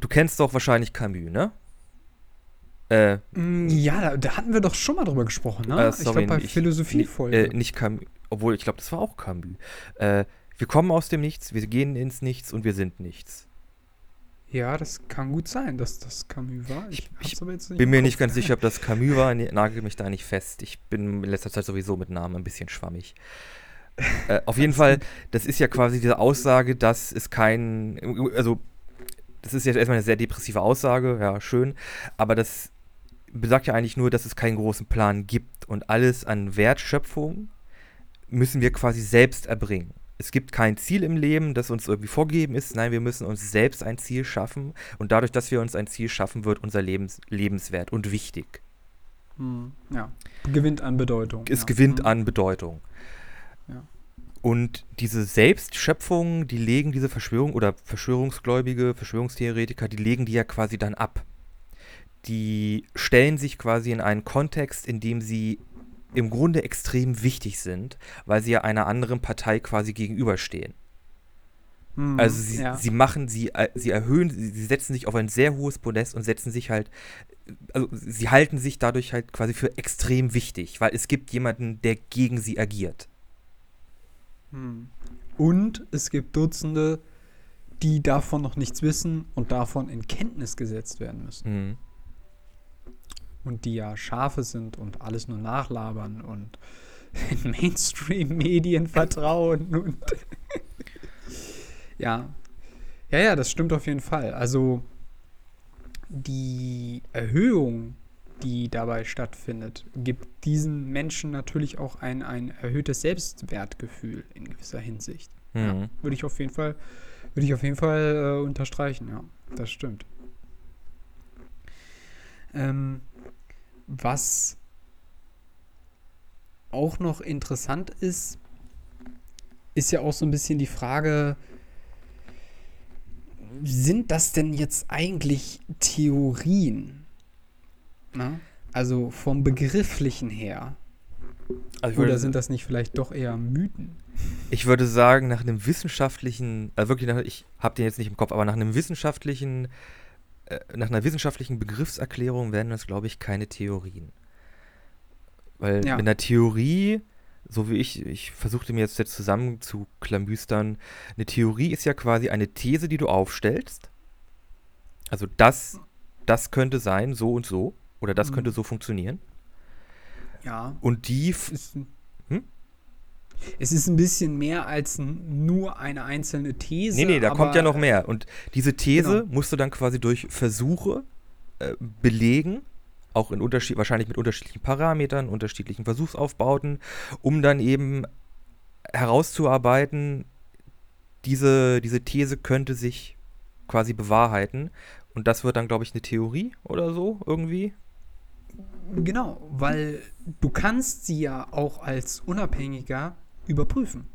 Du kennst doch wahrscheinlich Camus, ne? Äh, mm, ja, da, da, hatten wir doch schon mal drüber gesprochen, ne? Äh, sorry, ich glaube bei Philosophie-Folge. Äh, nicht Camus, obwohl ich glaube, das war auch Camus. Äh, wir kommen aus dem Nichts, wir gehen ins Nichts und wir sind nichts. Ja, das kann gut sein, dass das Camus war. Ich, ich bin mir nicht ganz sicher, ob das Camus war. Nagel mich da nicht fest. Ich bin in letzter Zeit sowieso mit Namen ein bisschen schwammig. äh, auf jeden Fall, das ist ja quasi diese Aussage, dass es kein. Also, das ist ja erstmal eine sehr depressive Aussage, ja, schön. Aber das besagt ja eigentlich nur, dass es keinen großen Plan gibt. Und alles an Wertschöpfung müssen wir quasi selbst erbringen es gibt kein Ziel im Leben, das uns irgendwie vorgegeben ist. Nein, wir müssen uns selbst ein Ziel schaffen. Und dadurch, dass wir uns ein Ziel schaffen, wird unser Lebens lebenswert und wichtig. Hm, ja. Gewinnt an Bedeutung. Es ja. gewinnt hm. an Bedeutung. Ja. Und diese Selbstschöpfung, die legen diese Verschwörung oder Verschwörungsgläubige, Verschwörungstheoretiker, die legen die ja quasi dann ab. Die stellen sich quasi in einen Kontext, in dem sie im Grunde extrem wichtig sind, weil sie ja einer anderen Partei quasi gegenüberstehen. Hm, also sie, ja. sie machen, sie, äh, sie erhöhen, sie setzen sich auf ein sehr hohes Podest und setzen sich halt, also sie halten sich dadurch halt quasi für extrem wichtig, weil es gibt jemanden, der gegen sie agiert. Hm. Und es gibt Dutzende, die davon noch nichts wissen und davon in Kenntnis gesetzt werden müssen. Hm und die ja Schafe sind und alles nur nachlabern und in Mainstream-Medien vertrauen und ja. Ja, ja, das stimmt auf jeden Fall. Also die Erhöhung, die dabei stattfindet, gibt diesen Menschen natürlich auch ein, ein erhöhtes Selbstwertgefühl in gewisser Hinsicht. Mhm. Ja, würde ich auf jeden Fall, würde ich auf jeden Fall äh, unterstreichen, ja. Das stimmt. Ähm, was auch noch interessant ist, ist ja auch so ein bisschen die Frage, sind das denn jetzt eigentlich Theorien? Na? Also vom Begrifflichen her. Also Oder sind das nicht vielleicht doch eher Mythen? Ich würde sagen, nach einem wissenschaftlichen, also wirklich, nach, ich habe den jetzt nicht im Kopf, aber nach einem wissenschaftlichen nach einer wissenschaftlichen Begriffserklärung wären das, glaube ich, keine Theorien. Weil ja. in der Theorie, so wie ich, ich versuchte mir jetzt, jetzt zusammen zu klamüstern, eine Theorie ist ja quasi eine These, die du aufstellst. Also das, das könnte sein, so und so. Oder das mhm. könnte so funktionieren. Ja. Und die. Es ist ein bisschen mehr als nur eine einzelne These. Nee, nee, da kommt ja noch mehr. Und diese These genau. musst du dann quasi durch Versuche äh, belegen, auch in Unterschied, wahrscheinlich mit unterschiedlichen Parametern, unterschiedlichen Versuchsaufbauten, um dann eben herauszuarbeiten, diese, diese These könnte sich quasi bewahrheiten. Und das wird dann, glaube ich, eine Theorie oder so irgendwie. Genau, weil du kannst sie ja auch als unabhängiger überprüfen.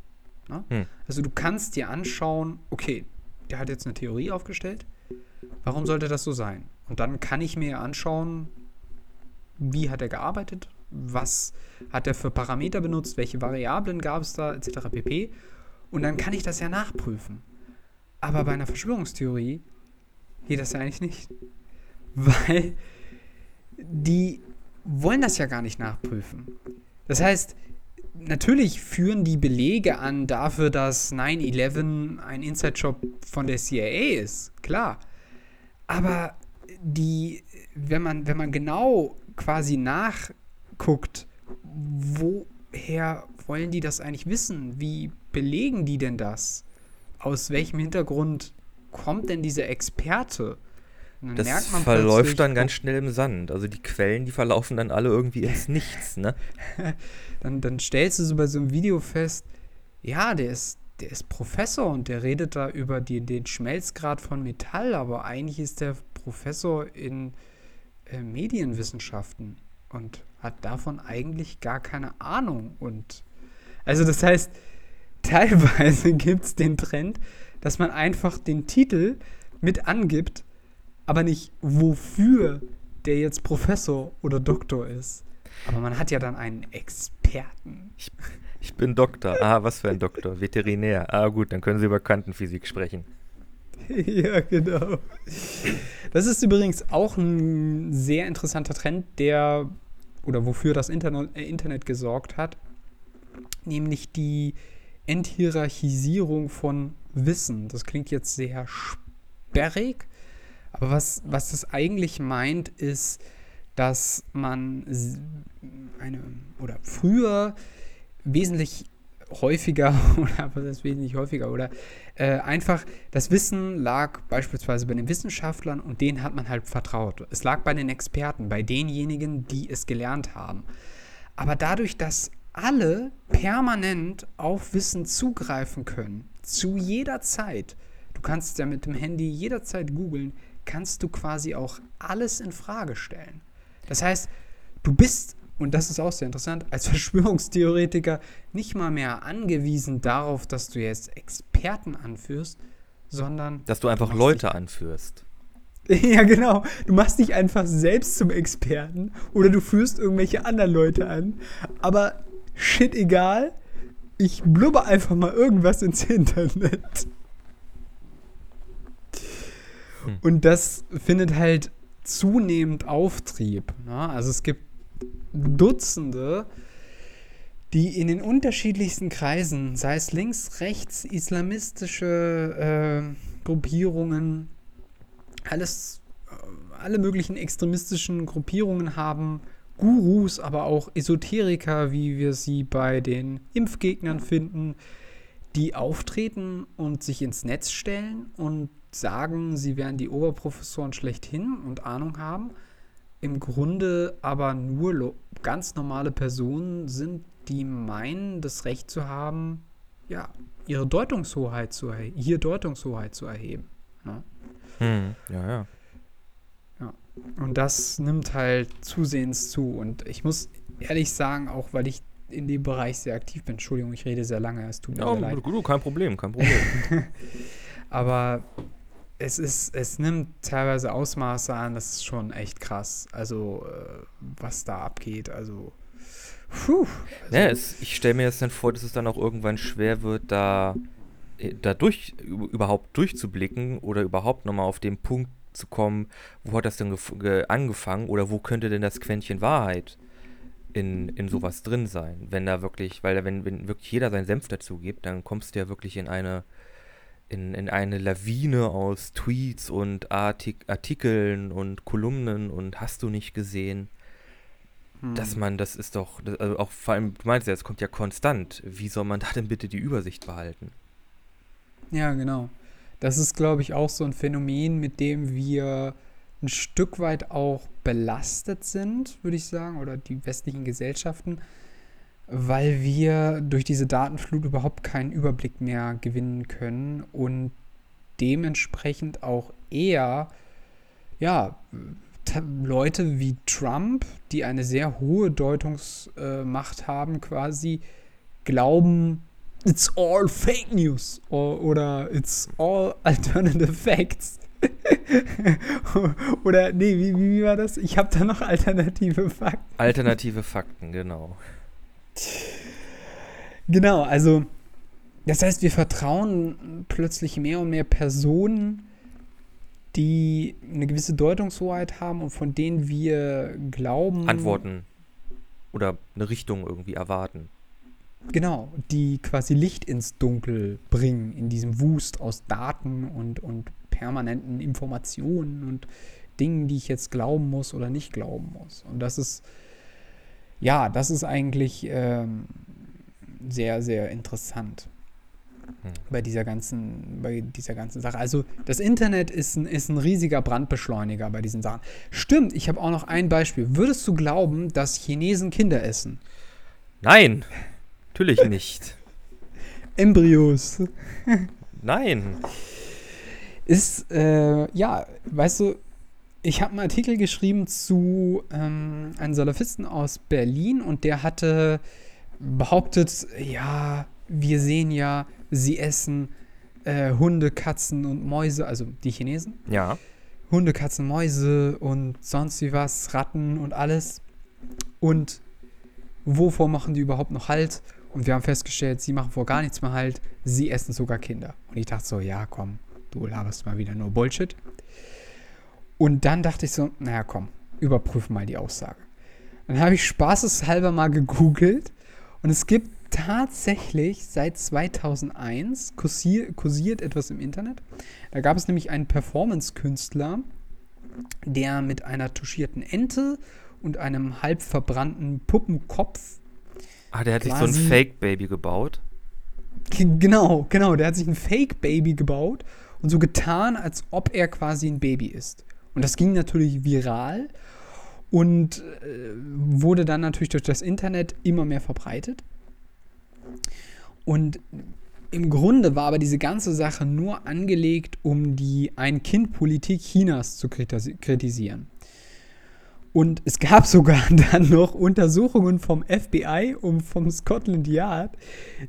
Ne? Hm. Also du kannst dir anschauen, okay, der hat jetzt eine Theorie aufgestellt, warum sollte das so sein? Und dann kann ich mir anschauen, wie hat er gearbeitet, was hat er für Parameter benutzt, welche Variablen gab es da, etc. pp. Und dann kann ich das ja nachprüfen. Aber bei einer Verschwörungstheorie geht das ja eigentlich nicht. Weil die wollen das ja gar nicht nachprüfen. Das heißt, natürlich führen die Belege an dafür, dass 9-11 ein Inside-Job von der CIA ist. Klar. Aber die, wenn man, wenn man genau quasi nachguckt, woher wollen die das eigentlich wissen? Wie belegen die denn das? Aus welchem Hintergrund kommt denn dieser Experte? Das verläuft dann ganz schnell im Sand. Also die Quellen, die verlaufen dann alle irgendwie ins Nichts, ne? dann, dann stellst du so bei so einem Video fest, ja, der ist, der ist Professor und der redet da über die, den Schmelzgrad von Metall, aber eigentlich ist der Professor in äh, Medienwissenschaften und hat davon eigentlich gar keine Ahnung. Und also das heißt, teilweise gibt es den Trend, dass man einfach den Titel mit angibt aber nicht, wofür der jetzt Professor oder Doktor ist. Aber man hat ja dann einen Experten. Ich, ich bin Doktor. Ah, was für ein Doktor? Veterinär. Ah, gut, dann können Sie über Quantenphysik sprechen. ja, genau. Das ist übrigens auch ein sehr interessanter Trend, der oder wofür das Internet, äh, Internet gesorgt hat, nämlich die Enthierarchisierung von Wissen. Das klingt jetzt sehr sperrig, aber was, was das eigentlich meint, ist, dass man eine oder früher wesentlich häufiger oder was ist wesentlich häufiger oder äh, einfach das Wissen lag beispielsweise bei den Wissenschaftlern und denen hat man halt vertraut. Es lag bei den Experten, bei denjenigen, die es gelernt haben. Aber dadurch, dass alle permanent auf Wissen zugreifen können, zu jeder Zeit, du kannst ja mit dem Handy jederzeit googeln, kannst du quasi auch alles in Frage stellen. Das heißt, du bist, und das ist auch sehr interessant, als Verschwörungstheoretiker nicht mal mehr angewiesen darauf, dass du jetzt Experten anführst, sondern. Dass du einfach Leute anführst. Ja, genau. Du machst dich einfach selbst zum Experten oder du führst irgendwelche anderen Leute an. Aber shit, egal. Ich blubber einfach mal irgendwas ins Internet. Hm. Und das findet halt zunehmend Auftrieb. Ne? Also es gibt Dutzende, die in den unterschiedlichsten Kreisen, sei es links, rechts, islamistische äh, Gruppierungen, alles, äh, alle möglichen extremistischen Gruppierungen haben, Gurus, aber auch Esoteriker, wie wir sie bei den Impfgegnern finden, die auftreten und sich ins Netz stellen und sagen, sie wären die Oberprofessoren schlechthin und Ahnung haben, im Grunde aber nur ganz normale Personen sind, die meinen, das Recht zu haben, ja, ihre Deutungshoheit zu hier Deutungshoheit zu erheben. Ne? Hm, ja, ja. Ja. Und das nimmt halt zusehends zu. Und ich muss ehrlich sagen, auch weil ich in dem Bereich sehr aktiv bin. Entschuldigung, ich rede sehr lange, es tut mir ja, leid. Du, kein Problem, kein Problem. Aber es ist, es nimmt teilweise Ausmaße an, das ist schon echt krass. Also, äh, was da abgeht, also. Puh, also ja, es, ich stelle mir jetzt dann vor, dass es dann auch irgendwann schwer wird, da, äh, da durch, überhaupt durchzublicken oder überhaupt nochmal auf den Punkt zu kommen, wo hat das denn angefangen oder wo könnte denn das Quäntchen Wahrheit in, in sowas drin sein, wenn da wirklich, weil wenn, wenn wirklich jeder seinen Senf dazu gibt, dann kommst du ja wirklich in eine in, in eine Lawine aus Tweets und Artik Artikeln und Kolumnen und hast du nicht gesehen, hm. dass man, das ist doch, das, also auch vor allem, du meinst ja, es kommt ja konstant. Wie soll man da denn bitte die Übersicht behalten? Ja, genau. Das ist, glaube ich, auch so ein Phänomen, mit dem wir ein Stück weit auch belastet sind, würde ich sagen, oder die westlichen Gesellschaften weil wir durch diese Datenflut überhaupt keinen Überblick mehr gewinnen können und dementsprechend auch eher, ja, Leute wie Trump, die eine sehr hohe Deutungsmacht haben, quasi glauben, it's all fake news oder it's all alternative facts. oder nee, wie, wie war das? Ich habe da noch alternative Fakten. Alternative Fakten, genau. Genau, also Das heißt, wir vertrauen plötzlich mehr und mehr Personen, die eine gewisse Deutungshoheit haben und von denen wir glauben. Antworten oder eine Richtung irgendwie erwarten. Genau, die quasi Licht ins Dunkel bringen, in diesem Wust aus Daten und, und permanenten Informationen und Dingen, die ich jetzt glauben muss oder nicht glauben muss. Und das ist, ja, das ist eigentlich ähm, sehr, sehr interessant hm. bei dieser ganzen, bei dieser ganzen Sache. Also das Internet ist ein, ist ein riesiger Brandbeschleuniger bei diesen Sachen. Stimmt, ich habe auch noch ein Beispiel. Würdest du glauben, dass Chinesen Kinder essen? Nein, natürlich nicht. Embryos. Nein. Ist, äh, ja, weißt du, ich habe einen Artikel geschrieben zu ähm, einem Salafisten aus Berlin und der hatte behauptet, ja, wir sehen ja, sie essen äh, Hunde, Katzen und Mäuse, also die Chinesen. Ja. Hunde, Katzen, Mäuse und sonst wie was, Ratten und alles. Und wovor machen die überhaupt noch Halt? Und wir haben festgestellt, sie machen vor gar nichts mehr Halt. Sie essen sogar Kinder. Und ich dachte so, ja, komm, du laberst mal wieder nur Bullshit. Und dann dachte ich so, naja, komm, überprüf mal die Aussage. Dann habe ich spaßeshalber mal gegoogelt und es gibt tatsächlich seit 2001 kursier, kursiert etwas im Internet. Da gab es nämlich einen Performance-Künstler, der mit einer tuschierten Ente und einem halb verbrannten Puppenkopf. Ah, der hat sich so ein Fake-Baby gebaut. Genau, genau. Der hat sich ein Fake-Baby gebaut und so getan, als ob er quasi ein Baby ist. Und das ging natürlich viral und äh, wurde dann natürlich durch das Internet immer mehr verbreitet. Und im Grunde war aber diese ganze Sache nur angelegt, um die Ein-Kind-Politik Chinas zu kritisieren. Und es gab sogar dann noch Untersuchungen vom FBI und vom Scotland Yard,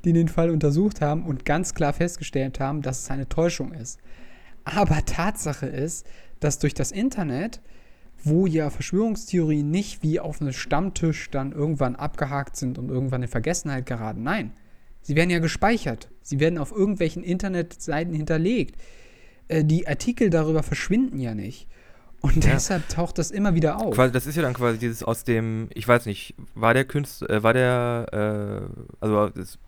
die den Fall untersucht haben und ganz klar festgestellt haben, dass es eine Täuschung ist. Aber Tatsache ist, dass durch das Internet, wo ja Verschwörungstheorien nicht wie auf einem Stammtisch dann irgendwann abgehakt sind und irgendwann in Vergessenheit geraten, nein, Sie werden ja gespeichert. Sie werden auf irgendwelchen Internetseiten hinterlegt. Äh, die Artikel darüber verschwinden ja nicht. Und ja. deshalb taucht das immer wieder auf. Quasi, das ist ja dann quasi dieses aus dem, ich weiß nicht, war der Künstler, äh, war der, äh, also das,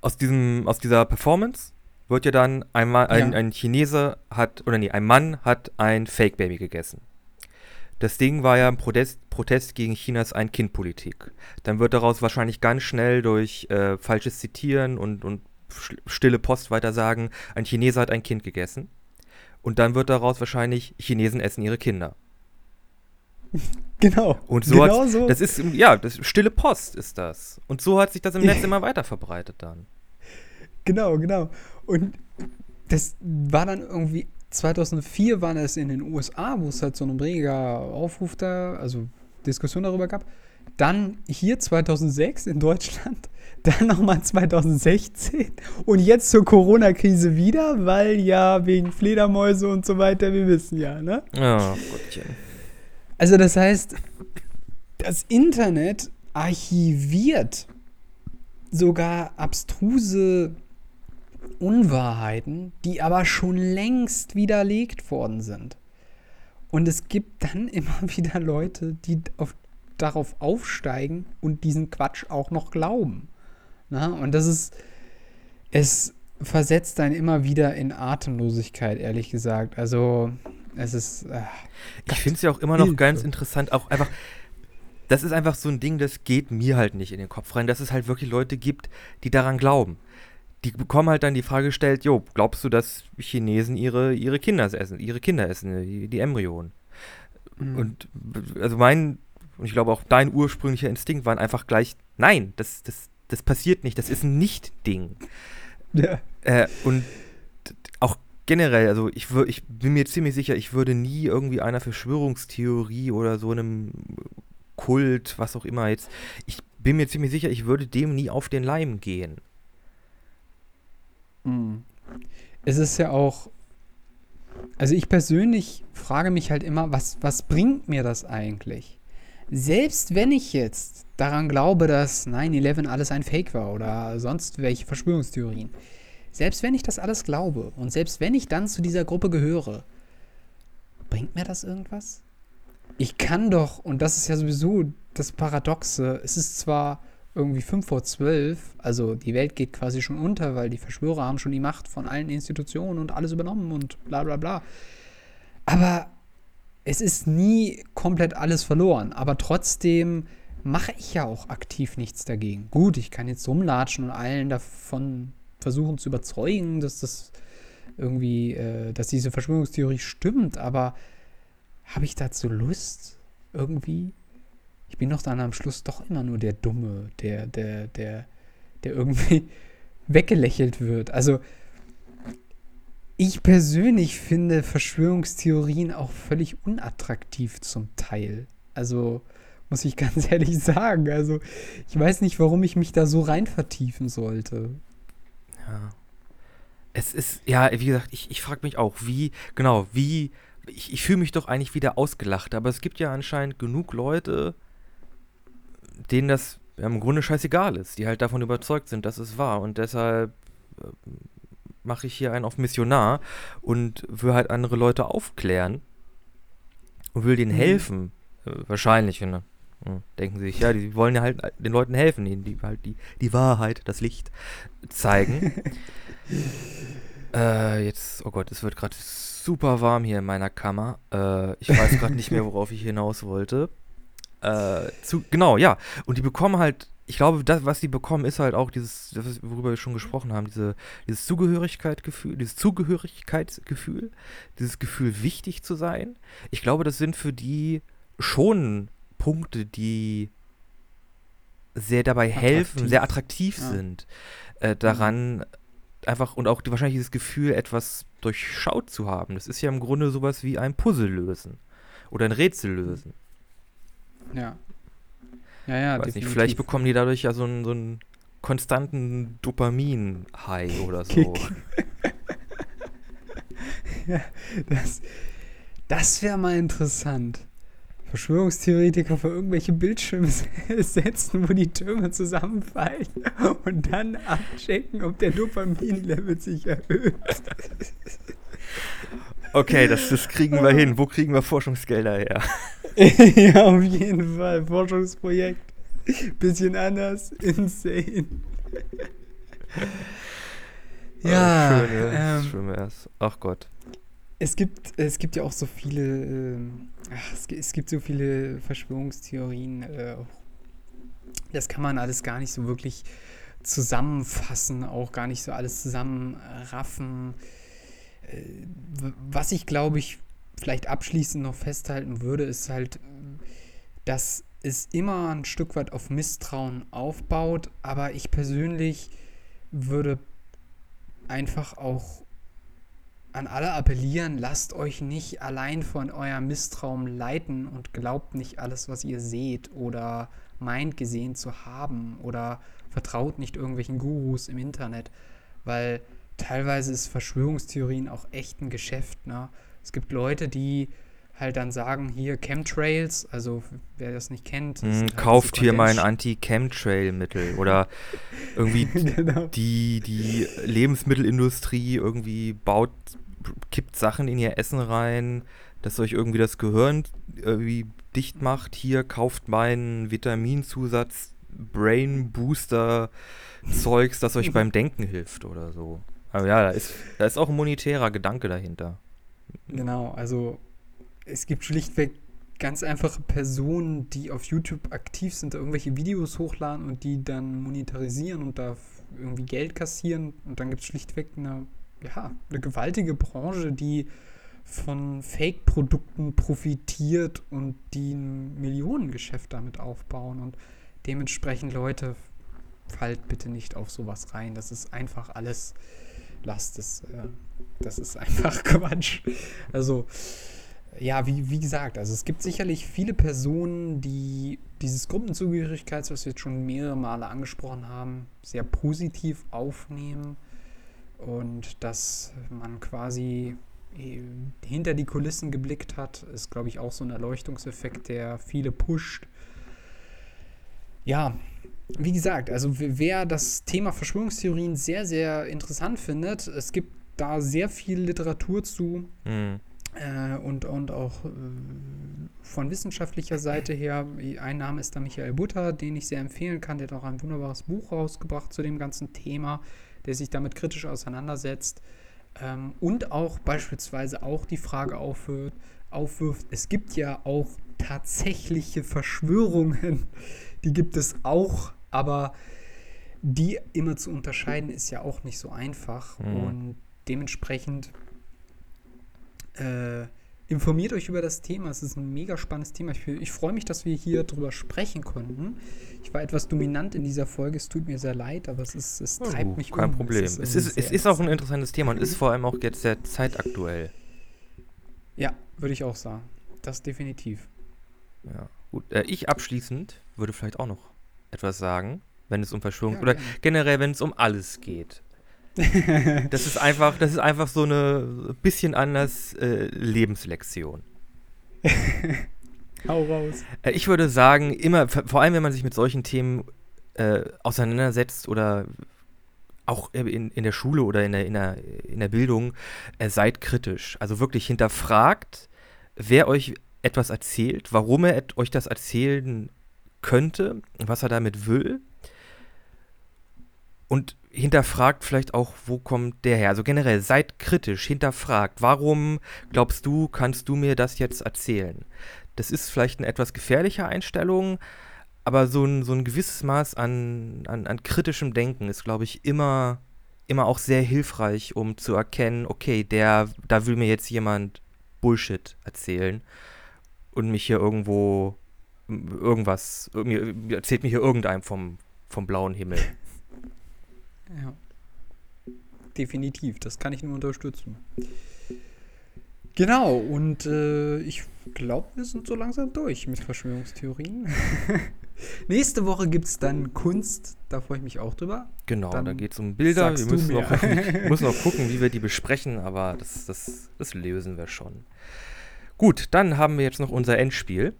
aus diesem, aus dieser Performance wird ja dann ein, Mann, ein, ja. ein Chinese hat, oder nee, ein Mann hat ein Fake-Baby gegessen. Das Ding war ja ein Protest, Protest gegen Chinas Ein-Kind-Politik. Dann wird daraus wahrscheinlich ganz schnell durch äh, falsches Zitieren und, und stille Post weiter sagen, ein Chinese hat ein Kind gegessen. Und dann wird daraus wahrscheinlich, Chinesen essen ihre Kinder. Genau. Und so genau so. Das ist, ja, das stille Post ist das. Und so hat sich das im Netz immer weiter verbreitet dann. Genau, genau. Und das war dann irgendwie 2004 war es in den USA, wo es halt so ein reger Aufruf da, also Diskussion darüber gab. Dann hier 2006 in Deutschland, dann nochmal 2016 und jetzt zur Corona-Krise wieder, weil ja wegen Fledermäuse und so weiter, wir wissen ja, ne? Oh, Gottchen. Also das heißt, das Internet archiviert sogar abstruse Unwahrheiten, die aber schon längst widerlegt worden sind. Und es gibt dann immer wieder Leute, die auf, darauf aufsteigen und diesen Quatsch auch noch glauben. Na? Und das ist, es versetzt dann immer wieder in Atemlosigkeit, ehrlich gesagt. Also, es ist. Äh, ich finde es ja auch immer noch ganz interessant, auch einfach. Das ist einfach so ein Ding, das geht mir halt nicht in den Kopf rein, dass es halt wirklich Leute gibt, die daran glauben die bekommen halt dann die Frage gestellt, jo, glaubst du, dass Chinesen ihre, ihre Kinder essen, ihre Kinder essen, die, die Embryonen? Mhm. Und also mein, und ich glaube auch dein ursprünglicher Instinkt waren einfach gleich, nein, das, das, das passiert nicht, das ist ein Nicht-Ding. Ja. Äh, und auch generell, also ich, ich bin mir ziemlich sicher, ich würde nie irgendwie einer Verschwörungstheorie oder so einem Kult, was auch immer jetzt, ich bin mir ziemlich sicher, ich würde dem nie auf den Leim gehen. Mhm. Es ist ja auch, also ich persönlich frage mich halt immer, was, was bringt mir das eigentlich? selbst wenn ich jetzt daran glaube, dass 9-11 alles ein Fake war oder sonst welche Verschwörungstheorien, selbst wenn ich das alles glaube und selbst wenn ich dann zu dieser Gruppe gehöre, bringt mir das irgendwas? Ich kann doch, und das ist ja sowieso das Paradoxe, es ist zwar irgendwie 5 vor 12, also die Welt geht quasi schon unter, weil die Verschwörer haben schon die Macht von allen Institutionen und alles übernommen und bla bla bla. Aber es ist nie komplett alles verloren, aber trotzdem mache ich ja auch aktiv nichts dagegen. Gut, ich kann jetzt rumlatschen und allen davon versuchen zu überzeugen, dass das irgendwie, äh, dass diese Verschwörungstheorie stimmt, aber habe ich dazu Lust? Irgendwie? Ich bin doch dann am Schluss doch immer nur der Dumme, der, der, der, der irgendwie weggelächelt wird. Also, ich persönlich finde Verschwörungstheorien auch völlig unattraktiv zum Teil. Also, muss ich ganz ehrlich sagen. Also, ich weiß nicht, warum ich mich da so rein vertiefen sollte. Ja. Es ist, ja, wie gesagt, ich, ich frage mich auch, wie, genau, wie, ich, ich fühle mich doch eigentlich wieder ausgelacht, aber es gibt ja anscheinend genug Leute, denen das ja, im Grunde scheißegal ist, die halt davon überzeugt sind, dass es wahr und deshalb äh, mache ich hier einen auf Missionar und will halt andere Leute aufklären und will denen mhm. helfen. Äh, wahrscheinlich, ne? Denken sie sich, ja, die wollen ja halt den Leuten helfen, ihnen die halt die, die Wahrheit, das Licht zeigen. äh, jetzt, oh Gott, es wird gerade super warm hier in meiner Kammer. Äh, ich weiß gerade nicht mehr, worauf ich hinaus wollte. Äh, zu, genau, ja. Und die bekommen halt, ich glaube, das, was die bekommen, ist halt auch dieses, worüber wir schon gesprochen haben, diese, dieses Zugehörigkeitsgefühl, dieses Zugehörigkeitsgefühl, dieses Gefühl, wichtig zu sein. Ich glaube, das sind für die schon Punkte, die sehr dabei attraktiv. helfen, sehr attraktiv ja. sind, äh, daran mhm. einfach und auch die, wahrscheinlich dieses Gefühl, etwas durchschaut zu haben. Das ist ja im Grunde sowas wie ein Puzzle lösen oder ein Rätsel lösen. Ja. Ja, ja, Weiß nicht, vielleicht bekommen die dadurch ja so einen, so einen konstanten Dopamin-High oder so. Ja, das, das wäre mal interessant. Verschwörungstheoretiker vor irgendwelche Bildschirme setzen, wo die Türme zusammenfallen und dann abchecken, ob der Dopamin-Level sich erhöht. Okay, das, das kriegen wir hin. Wo kriegen wir Forschungsgelder her? ja, auf jeden Fall. Forschungsprojekt. Bisschen anders. Insane. ja. Oh, schön, ähm, schön wär's. Ach Gott. Es gibt, es gibt ja auch so viele. Ach, es, es, gibt so viele Verschwörungstheorien. Äh, das kann man alles gar nicht so wirklich zusammenfassen, auch gar nicht so alles zusammenraffen. Äh, was ich glaube ich vielleicht abschließend noch festhalten würde, ist halt, dass es immer ein Stück weit auf Misstrauen aufbaut, aber ich persönlich würde einfach auch an alle appellieren, lasst euch nicht allein von eurem Misstrauen leiten und glaubt nicht alles, was ihr seht oder meint gesehen zu haben oder vertraut nicht irgendwelchen Gurus im Internet, weil teilweise ist Verschwörungstheorien auch echt ein Geschäft. Ne? Es gibt Leute, die halt dann sagen, hier Chemtrails, also wer das nicht kennt. Mm, halt kauft hier mein Anti-Chemtrail-Mittel oder irgendwie genau. die, die Lebensmittelindustrie irgendwie baut kippt Sachen in ihr Essen rein, das euch irgendwie das Gehirn irgendwie dicht macht. Hier kauft meinen Vitaminzusatz, Brain Booster Zeugs, das euch beim Denken hilft oder so. Aber ja, da ist, da ist auch ein monetärer Gedanke dahinter. Genau, also es gibt schlichtweg ganz einfache Personen, die auf YouTube aktiv sind, da irgendwelche Videos hochladen und die dann monetarisieren und da irgendwie Geld kassieren. Und dann gibt es schlichtweg eine ja, eine gewaltige Branche, die von Fake-Produkten profitiert und die ein Millionengeschäft damit aufbauen. Und dementsprechend, Leute, fallt bitte nicht auf sowas rein. Das ist einfach alles, lasst es. Äh, das ist einfach Quatsch. Also, ja, wie, wie gesagt, also es gibt sicherlich viele Personen, die dieses Gruppenzugehörigkeits, was wir jetzt schon mehrere Male angesprochen haben, sehr positiv aufnehmen und dass man quasi äh, hinter die Kulissen geblickt hat. Ist, glaube ich, auch so ein Erleuchtungseffekt, der viele pusht. Ja, wie gesagt, also wer das Thema Verschwörungstheorien sehr, sehr interessant findet, es gibt da sehr viel Literatur zu. Mhm. Äh, und, und auch äh, von wissenschaftlicher Seite her, ein Name ist da Michael Butter, den ich sehr empfehlen kann. Der hat auch ein wunderbares Buch rausgebracht zu dem ganzen Thema, der sich damit kritisch auseinandersetzt. Ähm, und auch beispielsweise auch die Frage aufwirft, aufwirft, es gibt ja auch tatsächliche Verschwörungen, die gibt es auch, aber die immer zu unterscheiden ist ja auch nicht so einfach. Mhm. Und dementsprechend äh, informiert euch über das Thema. Es ist ein mega spannendes Thema. Ich, ich freue mich, dass wir hier drüber sprechen konnten. Ich war etwas dominant in dieser Folge. Es tut mir sehr leid, aber es, ist, es treibt oh, mich kein um. Kein Problem. Es ist, es, ist, es ist auch ein interessantes Thema und ist vor allem auch jetzt sehr zeitaktuell. Ja, würde ich auch sagen. Das definitiv. Ja, gut. Äh, ich abschließend würde vielleicht auch noch etwas sagen, wenn es um Verschwörung ja, oder generell, wenn es um alles geht. das ist einfach, das ist einfach so eine bisschen anders äh, Lebenslektion. Hau raus. Äh, ich würde sagen, immer, vor allem wenn man sich mit solchen Themen äh, auseinandersetzt oder auch in, in der Schule oder in der, in der, in der Bildung, äh, seid kritisch. Also wirklich hinterfragt, wer euch etwas erzählt, warum er euch das erzählen könnte, was er damit will. Und hinterfragt vielleicht auch, wo kommt der her? Also generell, seid kritisch, hinterfragt. Warum glaubst du, kannst du mir das jetzt erzählen? Das ist vielleicht eine etwas gefährliche Einstellung, aber so ein, so ein gewisses Maß an, an, an kritischem Denken ist, glaube ich, immer, immer auch sehr hilfreich, um zu erkennen, okay, der, da will mir jetzt jemand Bullshit erzählen und mich hier irgendwo irgendwas, erzählt mir hier irgendeinem vom, vom blauen Himmel. Ja. Definitiv, das kann ich nur unterstützen. Genau, und äh, ich glaube, wir sind so langsam durch mit Verschwörungstheorien. Nächste Woche gibt es dann Kunst, da freue ich mich auch drüber. Genau, dann da geht es um Bilder. Wir müssen noch, müssen noch gucken, wie wir die besprechen, aber das, das, das lösen wir schon. Gut, dann haben wir jetzt noch unser Endspiel.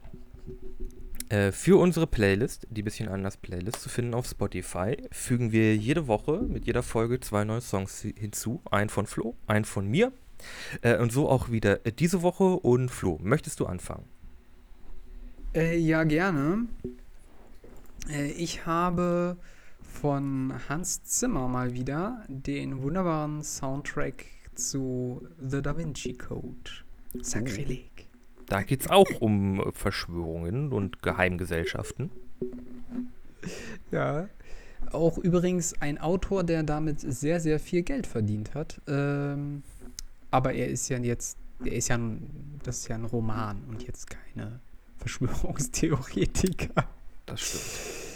Äh, für unsere Playlist, die bisschen anders Playlist zu finden auf Spotify, fügen wir jede Woche mit jeder Folge zwei neue Songs hinzu. Einen von Flo, einen von mir. Äh, und so auch wieder äh, diese Woche. Und Flo, möchtest du anfangen? Äh, ja, gerne. Äh, ich habe von Hans Zimmer mal wieder den wunderbaren Soundtrack zu The Da Vinci Code. Sakrileg. Da geht es auch um Verschwörungen und Geheimgesellschaften. Ja. Auch übrigens ein Autor, der damit sehr, sehr viel Geld verdient hat. Ähm, aber er ist ja jetzt, er ist ja ein, das ist ja ein Roman und jetzt keine Verschwörungstheoretiker. Das stimmt.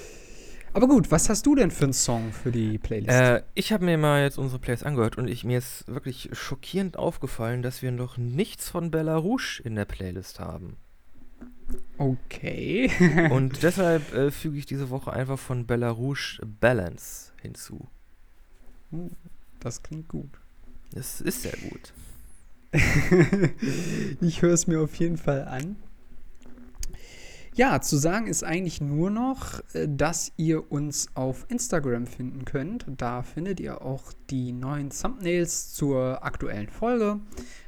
Aber gut, was hast du denn für einen Song für die Playlist? Äh, ich habe mir mal jetzt unsere Playlist angehört und ich, mir ist wirklich schockierend aufgefallen, dass wir noch nichts von Bella Rouge in der Playlist haben. Okay. und deshalb äh, füge ich diese Woche einfach von Bella Rouge Balance hinzu. Uh, das klingt gut. Das ist sehr gut. ich höre es mir auf jeden Fall an. Ja, zu sagen ist eigentlich nur noch, äh, dass ihr uns auf Instagram finden könnt. Da findet ihr auch die neuen Thumbnails zur aktuellen Folge.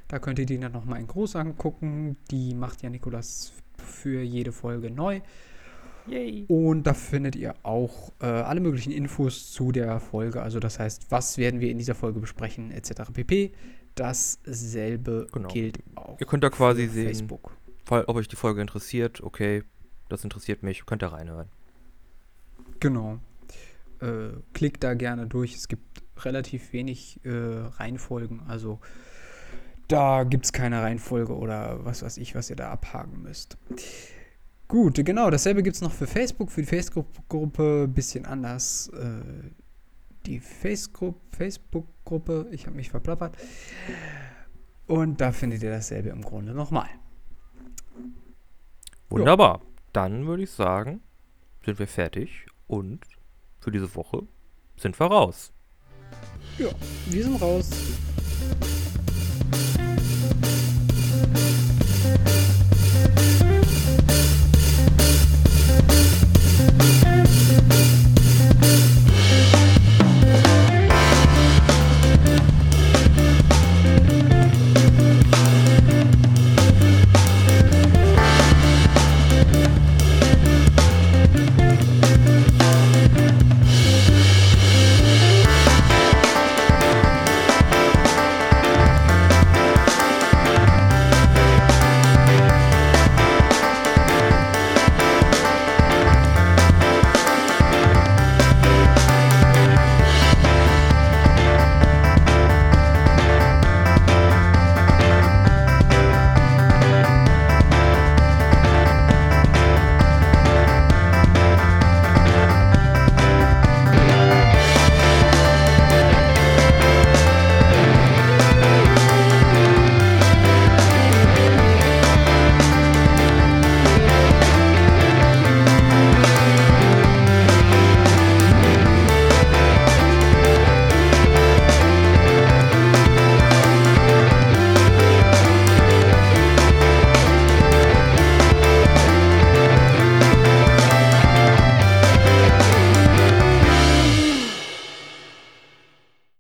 Da könnt ihr die dann nochmal in groß angucken. Die macht ja Nikolas für jede Folge neu. Yay. Und da findet ihr auch äh, alle möglichen Infos zu der Folge. Also das heißt, was werden wir in dieser Folge besprechen, etc. pp. Dasselbe genau. gilt auch. Ihr könnt da quasi sehen, Facebook. ob euch die Folge interessiert. Okay, das interessiert mich, könnt ihr reinhören. Genau. Äh, klickt da gerne durch. Es gibt relativ wenig äh, Reihenfolgen. Also da gibt es keine Reihenfolge oder was weiß ich, was ihr da abhaken müsst. Gut, genau, dasselbe gibt es noch für Facebook, für die Facebook-Gruppe ein bisschen anders. Äh, die Facebook-Gruppe, ich habe mich verplappert. Und da findet ihr dasselbe im Grunde nochmal. Wunderbar dann würde ich sagen, sind wir fertig und für diese Woche sind wir raus. Ja, wir sind raus.